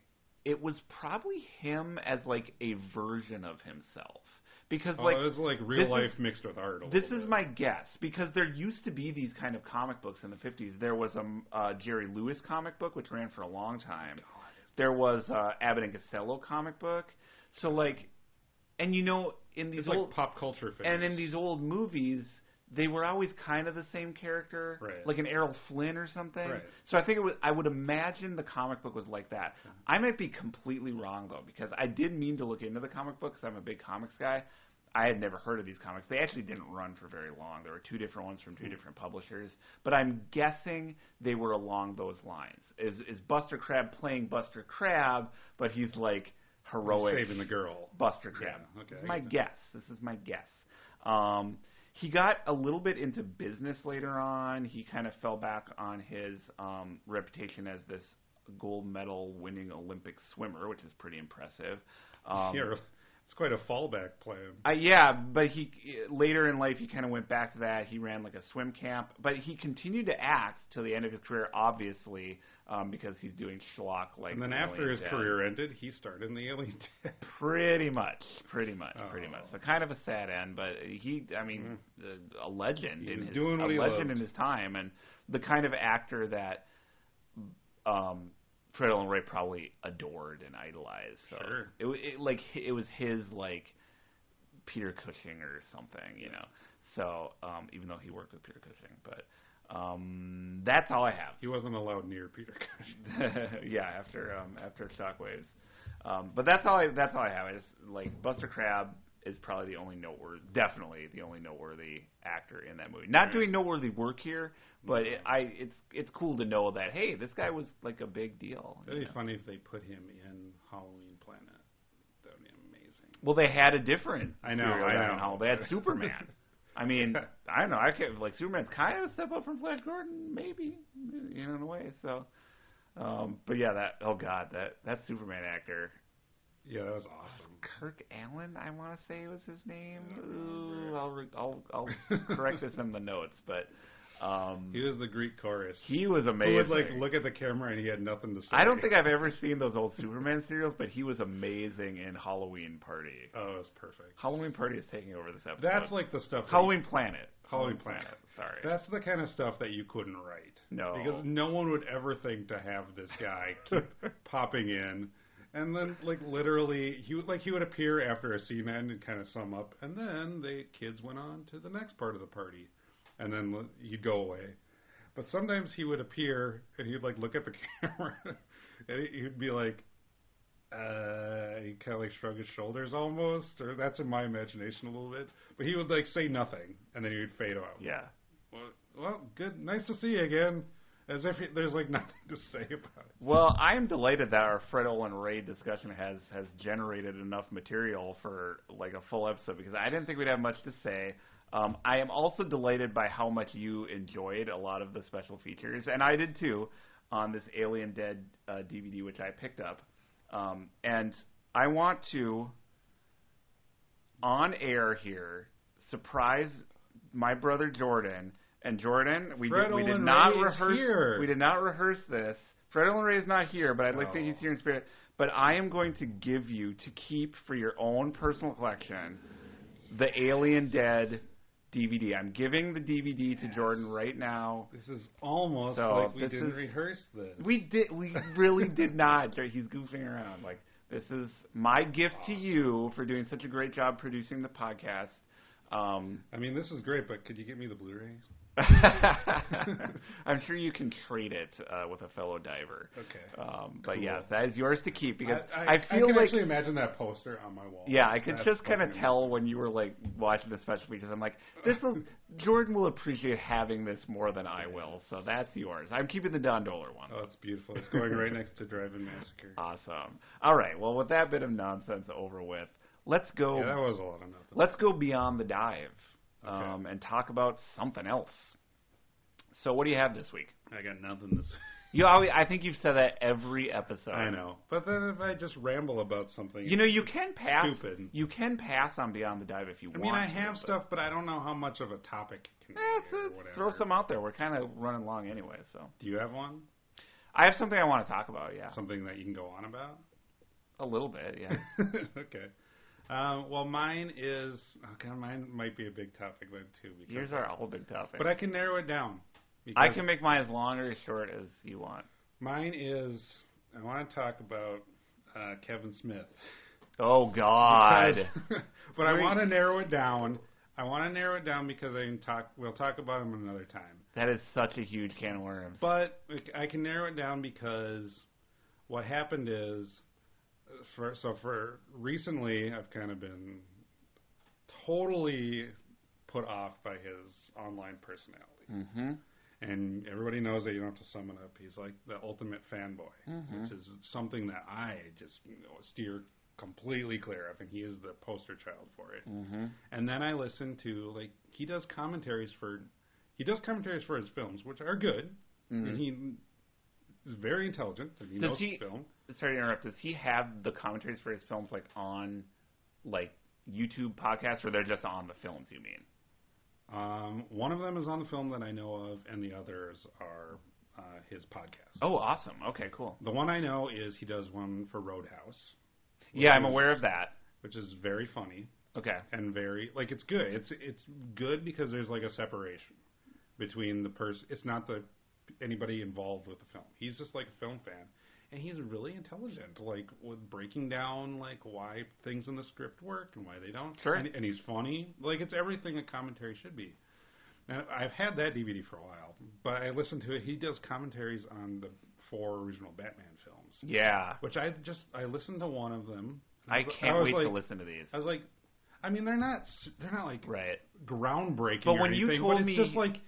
it was probably him as like a version of himself because oh, like it was like real this life is- mixed with art. This is bit. my guess because there used to be these kind of comic books in the 50s. There was a uh, Jerry Lewis comic book which ran for a long time. There was uh, Abbott and Costello comic book. So like, and you know, in these It's old like pop culture figures. and in these old movies, they were always kind of the same character, Right. like an Errol Flynn or something. Right. So I think it was. I would imagine the comic book was like that. I might be completely wrong though, because I did mean to look into the comic books. I'm a big comics guy. I had never heard of these comics. They actually didn't run for very long. There were two different ones from two hmm. different publishers, but I'm guessing they were along those lines. Is is Buster Crabbe playing Buster Crabbe, but he's like heroic saving the girl. Buster Crabbe. Yeah, okay, This is my that. guess. This is my guess. Um, he got a little bit into business later on. He kind of fell back on his um, reputation as this gold medal winning Olympic swimmer, which is pretty impressive. Um, it's quite a fallback plan. uh, yeah, but he later in life he kind of went back to that. He ran like a swim camp, but he continued to act till the end of his career, obviously, um, because he's doing schlock like. and then the after his Dead. career ended, he started in the Alien Dead. Pretty much, pretty much, pretty Oh. much. So kind of a sad end, but he, I mean, a, a legend He in his doing what a legend loved. in his time, and the kind of actor that um, Fred Olen Ray probably adored and idolized. So Sure. it, it like it was his like Peter Cushing or something, you know. So um, even though he worked with Peter Cushing, but um, that's all I have. He wasn't allowed near Peter Cushing. yeah, after um, after Shockwaves. Um, but that's all I that's all I have. I just like Buster Crabbe is probably the only noteworthy, definitely the only noteworthy actor in that movie. Not doing noteworthy work here, but it, I it's it's cool to know that hey, this guy was like a big deal. It'd be know? funny if they put him in Halloween Planet. That would be amazing. Well, they had a different. I know, I know. They had Superman. I mean, I don't know. I can't like Superman's kind of a step up from Flash Gordon, maybe, you know, in a way. So, um, but yeah, that oh god, that that Superman actor, Yeah, that was awesome. Kirk Alyn, I want to say was his name. Ooh, I'll re- I'll I'll correct this in the notes, but um, He was the Greek chorus. he was amazing. Who would like look at the camera and he had nothing to say. I don't think I've ever seen those old Superman serials, but he was amazing in Halloween Party. Oh, it was perfect. Halloween Party is taking over this episode. That's like the stuff. that Halloween Planet. Halloween Planet. Sorry. That's the kind of stuff that you couldn't write. No. Because no one would ever think to have this guy keep popping in. And then, like literally, he would like he would appear after a scene end and kind of sum up, and then the kids went on to the next part of the party, and then he'd go away. But sometimes he would appear and he'd like look at the camera, and he- he'd be like, uh, he kind of like shrug his shoulders almost, or that's in my imagination a little bit. But he would like say nothing, and then he would fade out. yeah. Well, well, good. Nice to see you again. As if he- there's like nothing to say about it. Well, I am delighted that our Fred Olen Ray discussion has has generated enough material for like a full episode because I didn't think we'd have much to say. Um, I am also delighted by how much you enjoyed a lot of the special features, and I did too, on this Alien Dead uh, DVD which I picked up. Um, and I want to, on air here, surprise my brother Jordan. And Jordan, we Fred did, we did not Ray rehearse. here. We did not rehearse this. Fred Olen Ray is not here, but I'd like to Oh. he's here in spirit. But I am going to give you to keep for your own personal collection the Alien Dead DVD. I'm giving the DVD to Jordan right now. This is almost So, like we didn't is- rehearse this. We did. We really did not. He's goofing around. Like this is my gift to you for doing such a great job producing the podcast. Um, I mean, this is great, but could you get me the Blu-rays? I'm sure you can trade it uh, with a fellow diver. Okay. Um, but Cool. yes, that is yours to keep because I, I, feel can like actually imagine that poster on my wall. yeah, I could That's just kind of tell when you were like watching the special features. I'm like, this will Jordan will appreciate having this more than I will. So that's yours. I'm keeping the Don Dohler one. Oh, it's beautiful. It's going right next to Drive-In Massacre. Awesome. All right. Well, with that bit of nonsense over with, let's go. Yeah, that was a lot of nothing. let's go beyond the dive Okay. um, and talk about something else. So, what do you have this week? I got nothing this say. You, always, I think you've said that every episode. I know, but then if I just ramble about something, You know, you can pass. Stupid. You can pass on Beyond the Dive if you I want. I mean, I have stuff, but I don't know how much of a topic can Eh, throw some out there. We're kind of running long anyway, so Do you have one? I have something I want to talk about. Yeah, Something that you can go on about? a little bit. Yeah. okay. Um, well, mine is okay. Mine might be a big topic then too. Because Yours are all big topics. but I can narrow it down. I can make mine as long or as short as you want. Mine is. I want to talk about uh, Kevin Smith. Oh God. Because- but I want to narrow it down. I want to narrow it down because I can talk. We'll talk about him another time. That is such a huge can of worms. But I can narrow it down because what happened is, for so for recently, I've kind of been totally put off by his online personality. mm-hmm. And everybody knows that you don't have to sum it up. He's like the ultimate fanboy, Mhm. which is something that I just you know, steer completely clear of, and he is the poster child for it. Mm-hmm. And then I listen to like he does commentaries for he does commentaries for his films, which are good, and he is very intelligent and he Mm-hmm. Does knows he- film. Sorry to interrupt. Does he have the commentaries for his films like on like YouTube podcasts, or they're just on the films? You mean? Um, one of them is on the film that I know of, and the others are uh, his podcast. Oh, awesome. Okay, cool. The one I know is he does one for Roadhouse, Yeah, I'm is- aware of that. which is very funny Okay. and very like it's good. It's it's good because there's like a separation between the person. It's not the anybody involved with the film. He's just like a film fan, and he's really intelligent, like with breaking down like why things in the script work and why they don't. Sure. And, and he's funny. Like it's everything a commentary should be. And I've had that DVD for a while, but I listened to it. He does commentaries on the four original Batman films, Yeah. which I just I listened to one of them. I was- can't was wait like, to listen to these. I was like, I mean, they're not they're not like Right. groundbreaking. But when you anything, told but it's me- just like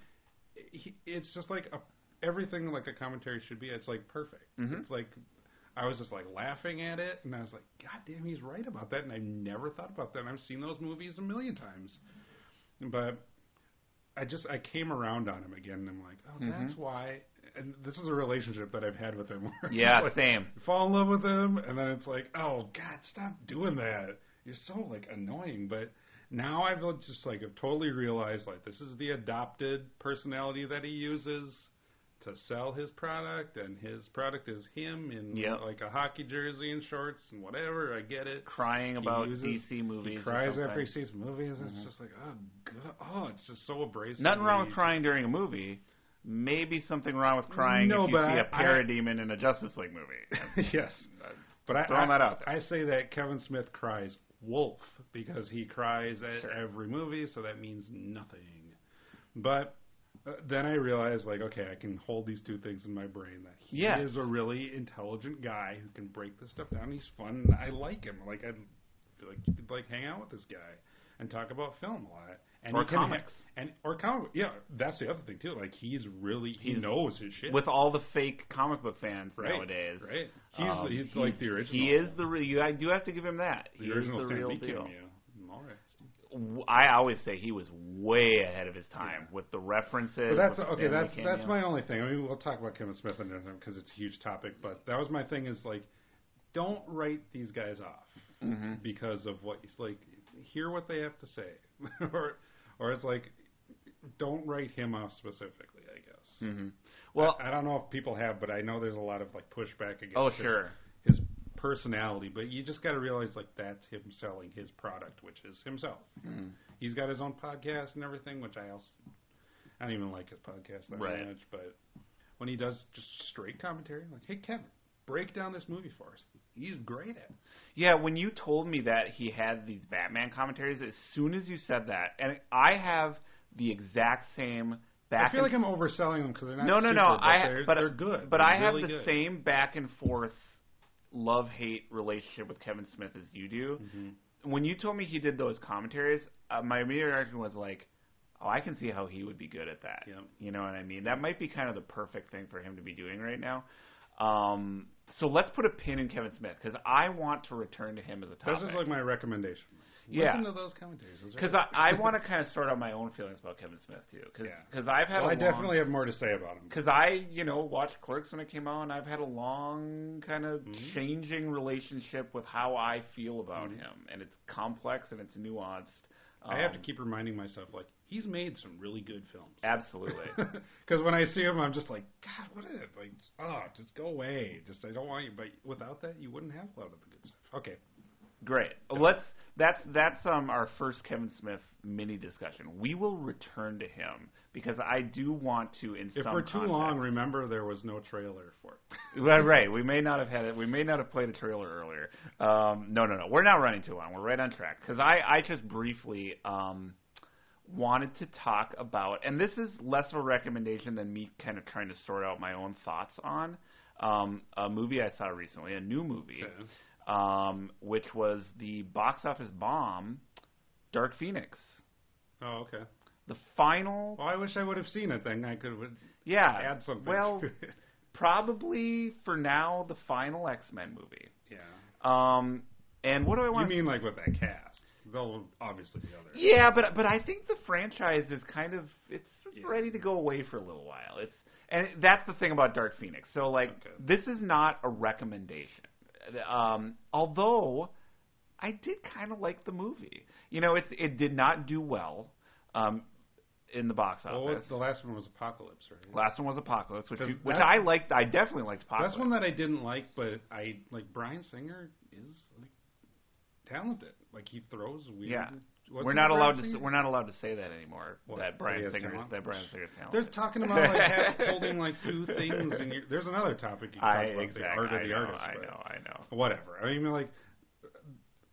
he, it's just like a, everything like a commentary should be. It's like perfect. Mhm. It's like I was just like laughing at it, and I was like, God damn, he's right about that. And I never thought about that. And I've seen those movies a million times, but I just I came around on him again, and I'm like, oh, Mhm. that's why. And this is a relationship that I've had with him. Where Yeah, like, same. fall in love with him, and then it's like, oh God, stop doing that. You're so like annoying. But now I've just like I've totally realized like this is the adopted personality that he uses to sell his product, and his product is him in Yep. like a hockey jersey and shorts and whatever. I get it. Crying He about uses- DC movies. He cries after he sees movies. Mhm. It's just like oh God, oh, it's just so abrasive. Nothing wrong with crying during a movie. Maybe something wrong with crying No, if you see a I- parademon in a Justice League movie. yes. But I, throwing I, that out there. I say that Kevin Smith cries wolf because he cries at Sure. every movie, so that means nothing. But uh, then I realized, like, okay, I can hold these two things in my brain. That he Yes. is a really intelligent guy who can break this stuff down. He's fun. and I like him. Like I feel like you could like hang out with this guy and talk about film a lot. And Or can ha- comics. and or comic. Yeah, that's the other thing too. Like he's really he He's- knows his shit. With all the fake comic book fans right, nowadays. right? He's um, he's like the original. He is the real. You, I do have to give him that. the he original is the Stan real Lee deal. cameo. All right. W- I always say he was way ahead of his time Yeah. with the references. But that's the okay. That's cameo. that's my only thing. I mean, we'll talk about Kevin Smith and because it's a huge topic. But that was my thing. Is like, don't write these guys off Mhm. because of what it's like. Hear what they have to say, or or it's like, don't write him off specifically. I guess. Mhm. Well, I, I don't know if people have, but I know there's a lot of like pushback against. oh sure. His personality, but you just got to realize like that's him selling his product, which is himself. Mhm. He's got his own podcast and everything, which I also I don't even like his podcast that Right. much. But when he does just straight commentary, like, hey Kevin, break down this movie for us. He's great at. it. Yeah, when you told me that he had these Batman commentaries, as soon as you said that, and I have the exact same back. I feel like I'm overselling them because they're not. no, no, super, no. But I they're, but they're good. But They're I have really the good. same back and forth love hate relationship with Kevin Smith as you do. Mhm. When you told me he did those commentaries, uh, my immediate reaction was like, "Oh, I can see how he would be good at that." Yep. You know what I mean? That might be kind of the perfect thing for him to be doing right now. Um, so let's put a pin in Kevin Smith because I want to return to him as a topic. This is like my recommendation. Yeah. Listen to those commentaries. Because. I, I want to kind of sort out my own feelings about Kevin Smith too. Because Yeah. I've had Well, a I long, definitely have more to say about him. because I you know watched Clerks when it came out, and I've had a long kind of Mhm. changing relationship with how I feel about Mhm. him, and it's complex and it's nuanced. I have to Um, keep reminding myself, like he's made some really good films. absolutely. Because when I see him, I'm just like, God, what is it? Like, oh, just go away. Just I don't want you. But without that, you wouldn't have a lot of the good stuff. Okay. Great. Let's. That's that's um our first Kevin Smith mini discussion. We will return to him because I do want to in If some for too context- long, remember there was no trailer for it. Right, right. We may not have had it. We may not have played a trailer earlier. Um, no, no, no. We're not running too long. We're right on track. Because I, I just briefly um, wanted to talk about, and this is less of a recommendation than me kind of trying to sort out my own thoughts on um, a movie I saw recently, a new movie, um, which was the box office bomb, Dark Phoenix. Oh, okay. The final, Well, I wish I would have seen it. Then I could would yeah, add something. Well, to it. probably for now the final X Men movie. yeah. Um, and what do I want? You mean like with that cast? They'll obviously be other. yeah, but but I think the franchise is kind of it's Yeah. ready to go away for a little while. It's and that's the thing about Dark Phoenix. So like Okay. this is not a recommendation. Um, although I did kind of like the movie. You know, it's it did not do well um, in the box Well, office. the last one was Apocalypse, right? Last one was Apocalypse, which, you, which I liked. I definitely liked Apocalypse. That's one that I didn't like, but I like Bryan Singer is like talented. Like he throws weird Yeah. Wasn't we're not allowed Bryan to. Singer? We're not allowed to say that anymore. What, that Bryan Singer talent? that Bryan Singer is They're talking about like holding like two things, and there's another topic you can talk I about exactly. the art of I the know. artist. I know. I know. Whatever. I mean, like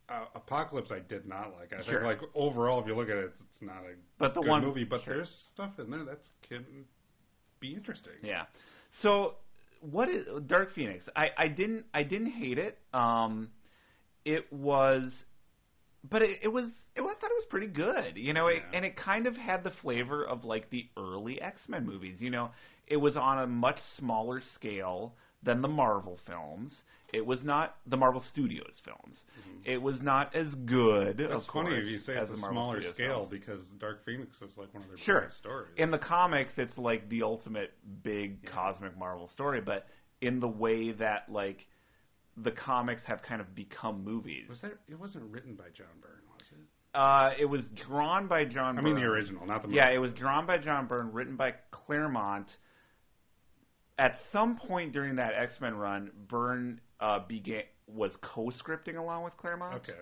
uh, Apocalypse, I did not like. I Sure. think like overall, if you look at it, it's not a But the good one movie. But sure. there's stuff in there that can be interesting. Yeah. So what is Dark Phoenix? I, I didn't I didn't hate it. Um, it was, but it, it was it was, I thought it was pretty good. You know, it, Yeah. and it kind of had the flavor of like the early X Men movies. You know, it was on a much smaller scale than the Marvel films. It was not the Marvel Studios films. Mm-hmm. It was not as good. It's of funny course, if you say it's a smaller Studios scale films. because Dark Phoenix is like one of their Sure. biggest stories. In the comics, it's like the ultimate big Yeah. cosmic Marvel story, but in the way that like the comics have kind of become movies. was that? It wasn't written by John Byrne, was it? Uh, it was drawn by John. I mean, the original, not the movie. Yeah, it was drawn by John Byrne, written by Claremont. At some point during that X Men run, Byrne uh, began was co-scripting along with Claremont. Okay.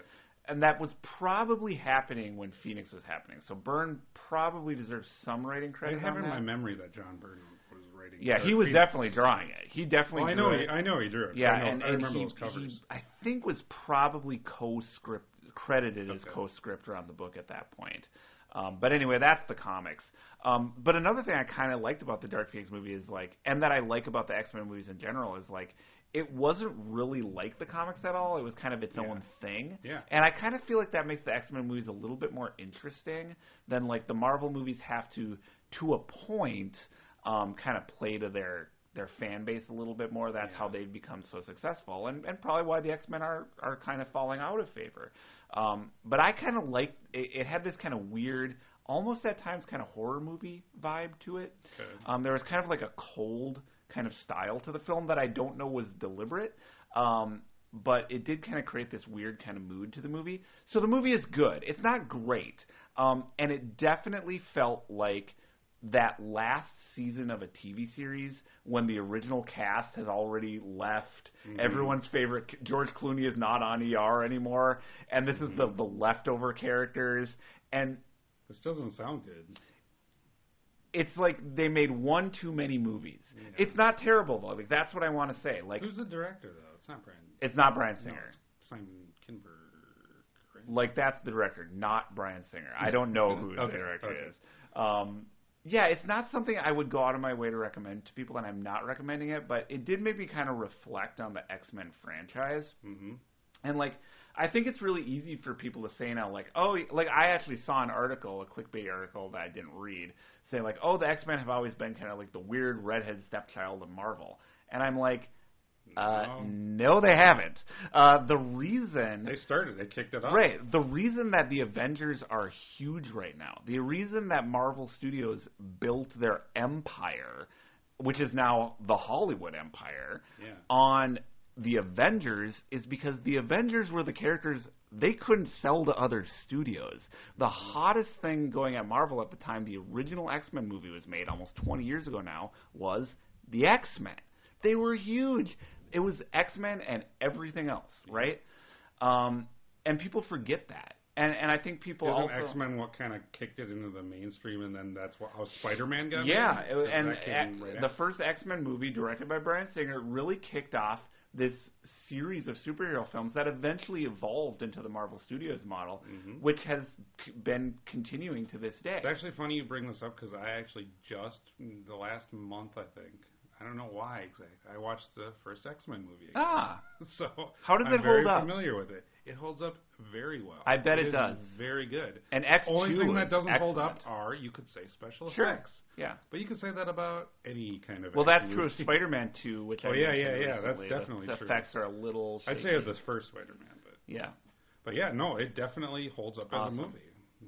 and that was probably happening when Phoenix was happening. So Byrne probably deserves some writing credit. I have in my memory that John Byrne was writing. Yeah, he was definitely drawing it. He definitely. Well, I know. it. He, I know he drew it. yeah, I, know, and, I and he, those covers. he, I think was probably co-script credited as co-scripter on the book at that point. Um, but anyway, that's the comics. Um, but another thing I kind of liked about the Dark Phoenix movie is like, and that I like about the X Men movies in general is like, it wasn't really like the comics at all. It was kind of its Yeah. own thing. Yeah. And I kind of feel like that makes the X Men movies a little bit more interesting than like the Marvel movies have to, to a point, um, kind of play to their their fan base a little bit more. That's Yeah. how they've become so successful, and and probably why the X Men are are kind of falling out of favor. Um, but I kind of like it, it. Had this kind of weird, almost at times kind of horror movie vibe to it. Okay. Um, there was kind of like a cold kind of style to the film that I don't know was deliberate. Um, but it did kind of create this weird kind of mood to the movie. So the movie is good. It's not great. Um, and it definitely felt like that last season of a TV series when the original cast has already left. Everyone's favorite George Clooney is not on ER anymore, and this is the the leftover characters. And This doesn't sound good. it's like they made one too many movies. Yeah. It's not terrible though. Like that's what I want to say. Like Who's the director though? It's not Bryan. it's not Bryan no, Singer. it's Simon Kinberg. Right? Like that's the director, not Bryan Singer. I don't know who the director okay. is. Um, yeah, it's not something I would go out of my way to recommend to people, and I'm not recommending it. But it did make me kind of reflect on the X Men franchise. Mm-hmm. And like, I think it's really easy for people to say now, like, oh, like I actually saw an article, a clickbait article that I didn't read, saying like, oh, the X Men have always been kind of like the weird redhead stepchild of Marvel, and I'm like, uh, no, they haven't. Uh, the reason They started. They kicked it off. Right. The reason that the Avengers are huge right now, the reason that Marvel Studios built their empire, which is now the Hollywood empire, Yeah. on the Avengers is because the Avengers were the characters they couldn't sell to other studios. The hottest thing going at Marvel at the time the original X-Men movie was made almost 20 years ago now was the X-Men. They were huge. It was X-Men and everything else, right? Um, and people forget that. And and I think people Isn't also X Men what kind of kicked it into the mainstream, and then that's what, how Spider Man got? yeah, it- and right the after. first X Men movie, directed by Bryan Singer, really kicked off this series of superhero films that eventually evolved into the Marvel Studios model, Mhm. which has c- been continuing to this day. It's actually funny you bring this up because I actually just the last month, I think. I don't know why exactly. I watched the first X Men movie. Again. Ah, so How does I'm it hold up? I'm familiar with it? It holds up very well. I bet it does. Very good. and X two Only thing that doesn't hold up are you could say special Sure. effects, Yeah. but you could say that about any kind of. Well, that's action true of. Spider-Man 2, which I Oh, yeah, yeah, yeah, that's recently. The- definitely the, true. effects are a little. I'd say of the first Spider Man, but Yeah. but yeah, no, it definitely holds up Awesome. as a movie.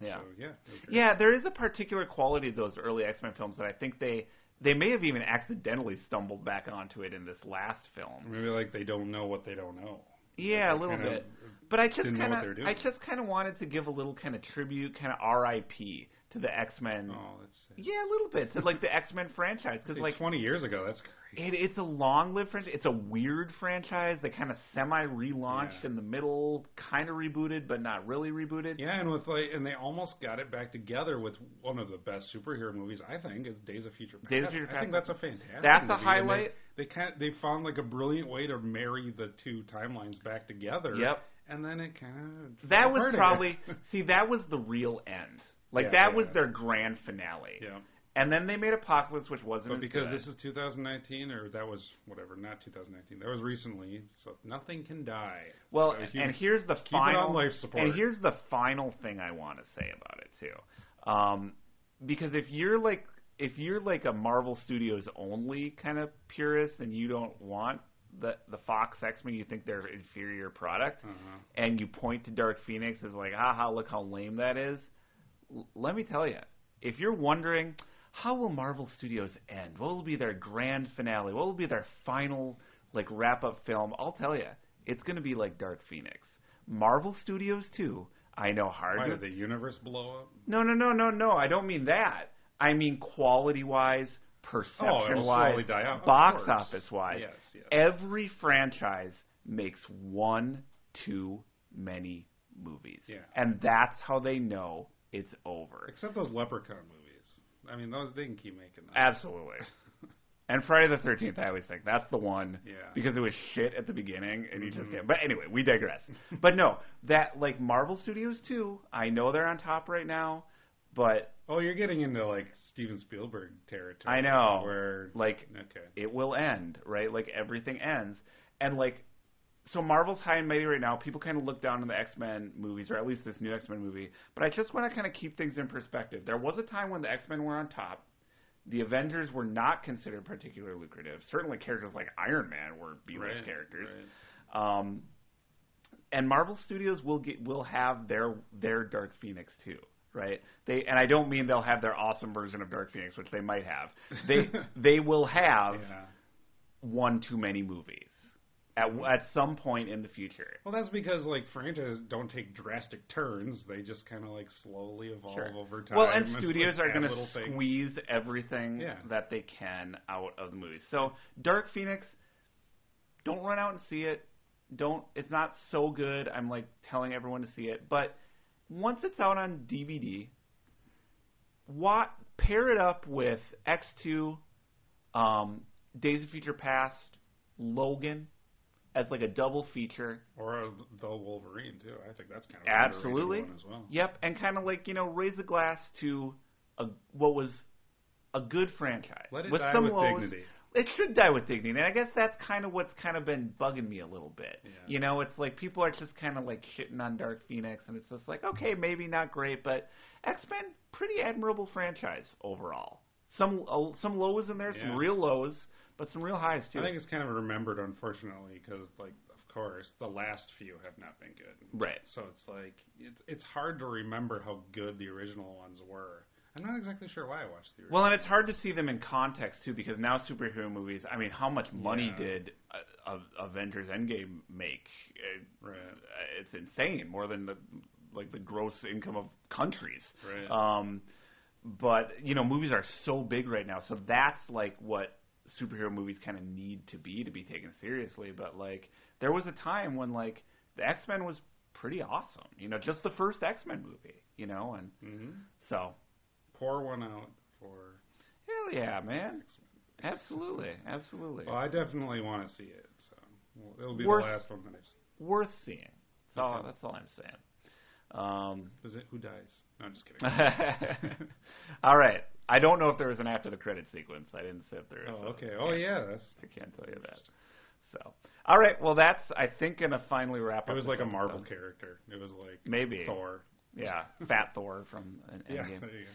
Yeah. So, yeah. I. Yeah, there is a particular quality to those early X Men films that I think they they may have even accidentally stumbled back onto it in this last film. Maybe like they don't know what they don't know. Yeah, a little bit. But I just kind what they were of. I just kind of wanted to give a little kind of tribute, kind of R.I.P. to the X Men. Oh, that's Yeah, a little bit to like the X Men franchise because like 20 years ago. That's It, it's a long-lived franchise. It's a weird franchise. They kind of semi-relaunched Yeah. in the middle, kind of rebooted, but not really rebooted. Yeah, and with like, and they almost got it back together with one of the best superhero movies I think is Days of Future Past. Days of Future Past. I think that's a fantastic. That's a movie, and highlight. They, they kind they found like a brilliant way to marry the two timelines back together. Yep. And then it kind of That was probably see that was the real end. Like Yeah, that yeah. was their grand finale. yeah. And then they made Apocalypse, which wasn't But because this is 2019, or that was whatever, not 2019. That was recently, so nothing can die. Well, So you and here's the keep it final on life support. and here's the final thing I want to say about it too, um, because if you're like if you're like a Marvel Studios only kind of purist and you don't want the the Fox X Men, you think they're inferior product, Uh-huh. and you point to Dark Phoenix as like, haha, look how lame that is. L- let me tell you, if you're wondering how will Marvel Studios end, what will be their grand finale, what will be their final like wrap up film, I'll tell you, it's going to be like Dark Phoenix. Marvel Studios too. I know hard Why to did the universe blow up? no, no, no, no, no. I don't mean that. I mean quality wise, perception Oh, wise. Of box office wise. Yes, yes. Every franchise makes one too many movies. Yeah. And that's how they know it's over. Except those Leprechaun movies. I mean, those they can keep making them. Absolutely. And Friday the Thirteenth, I always think that's the one Yeah. because it was shit at the beginning, and you just Mhm. get. But anyway, we digress. but no, that like Marvel Studios too. I know they're on top right now, but Oh, you're getting into like Steven Spielberg territory. I know. Where like okay, it will end, right? Like everything ends. And like so Marvel's high and mighty right now. People kind of look down on the X-Men movies or at least this new X-Men movie. But I just want to kind of keep things in perspective. There was a time when the X-Men were on top. The Avengers were not considered particularly lucrative. Certainly characters like Iron Man were B-list Right, characters. right. Um and Marvel Studios will get will have their their Dark Phoenix too, right? They and I don't mean they'll have their awesome version of Dark Phoenix, which they might have. They they will have Yeah. one too many movies at at some point in the future. Well, that's because like franchises don't take drastic turns; they just kind of like slowly evolve Sure. over time. Well, and like, studios are going to little things. squeeze everything Yeah. that they can out of the movies. So, Dark Phoenix, don't run out and see it. Don't. It's not so good. I'm like telling everyone to see it, but once it's out on DVD, what pair it up with X2, um, Days of Future Past, Logan, as like a double feature. or uh, the Wolverine too. I think that's kind of Absolutely. one as well. Yep, and kind of like you know raise the glass to a what was a good franchise Let it with die some with lows. dignity. It should die with dignity, and I guess that's kind of what's kind of been bugging me a little bit. Yeah. You know, it's like people are just kind of like shitting on Dark Phoenix, and it's just like okay, maybe not great, but X Men pretty admirable franchise overall. Some uh, some lows in there, some Yeah. real lows, but some real highs too. I think it's kind of remembered, unfortunately, because like of course the last few have not been good. right. So it's like it's it's hard to remember how good the original ones were. I'm not exactly sure why I watched the original. Well, and it's hard to see them in context too, because now superhero movies. I mean, how much money Yeah. did uh, uh, Avengers Endgame make? Uh, Right. It's insane, more than the like the gross income of countries. Right. Um, but you know, movies are so big right now, so that's like what superhero movies kind of need to be to be taken seriously. But like, there was a time when like the X Men was pretty awesome. You know, just the first X Men movie. You know, and hmm so Pour one out for. hell yeah, man. Absolutely, absolutely. Well, I definitely want to see it. So it'll be Worth- the last one that I've seen. Worth seeing. That's all. That's all I'm saying. Um, Is it who dies? No, I'm just kidding. all right. I don't know if there was an after the credit sequence. I didn't sit through. it, oh, so okay. Oh, yeah. That's. I can't tell you that. So, all right. Well, that's I think gonna finally wrap up. It was like a. Marvel character. It was like Maybe. Thor. Yeah, Fat Thor from an Yeah. Endgame. There you go.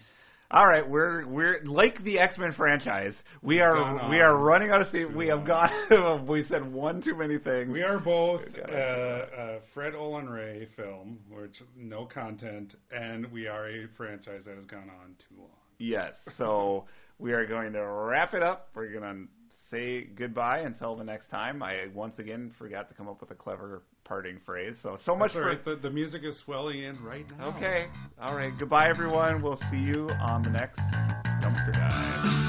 All right, we're we're like the X Men franchise. We are we are running out of steam. too We have got we said one too many things. We are both uh, a Fred Olen Ray film, which no content, and we are a franchise that has gone on too long. Yes. So we are going to wrap it up. We're going to say goodbye until the next time. I once again forgot to come up with a clever parting phrase. So so much That's for. right. The, the music is swelling in right now. Okay. All right. Goodbye, everyone. We'll see you on the next dumpster dive.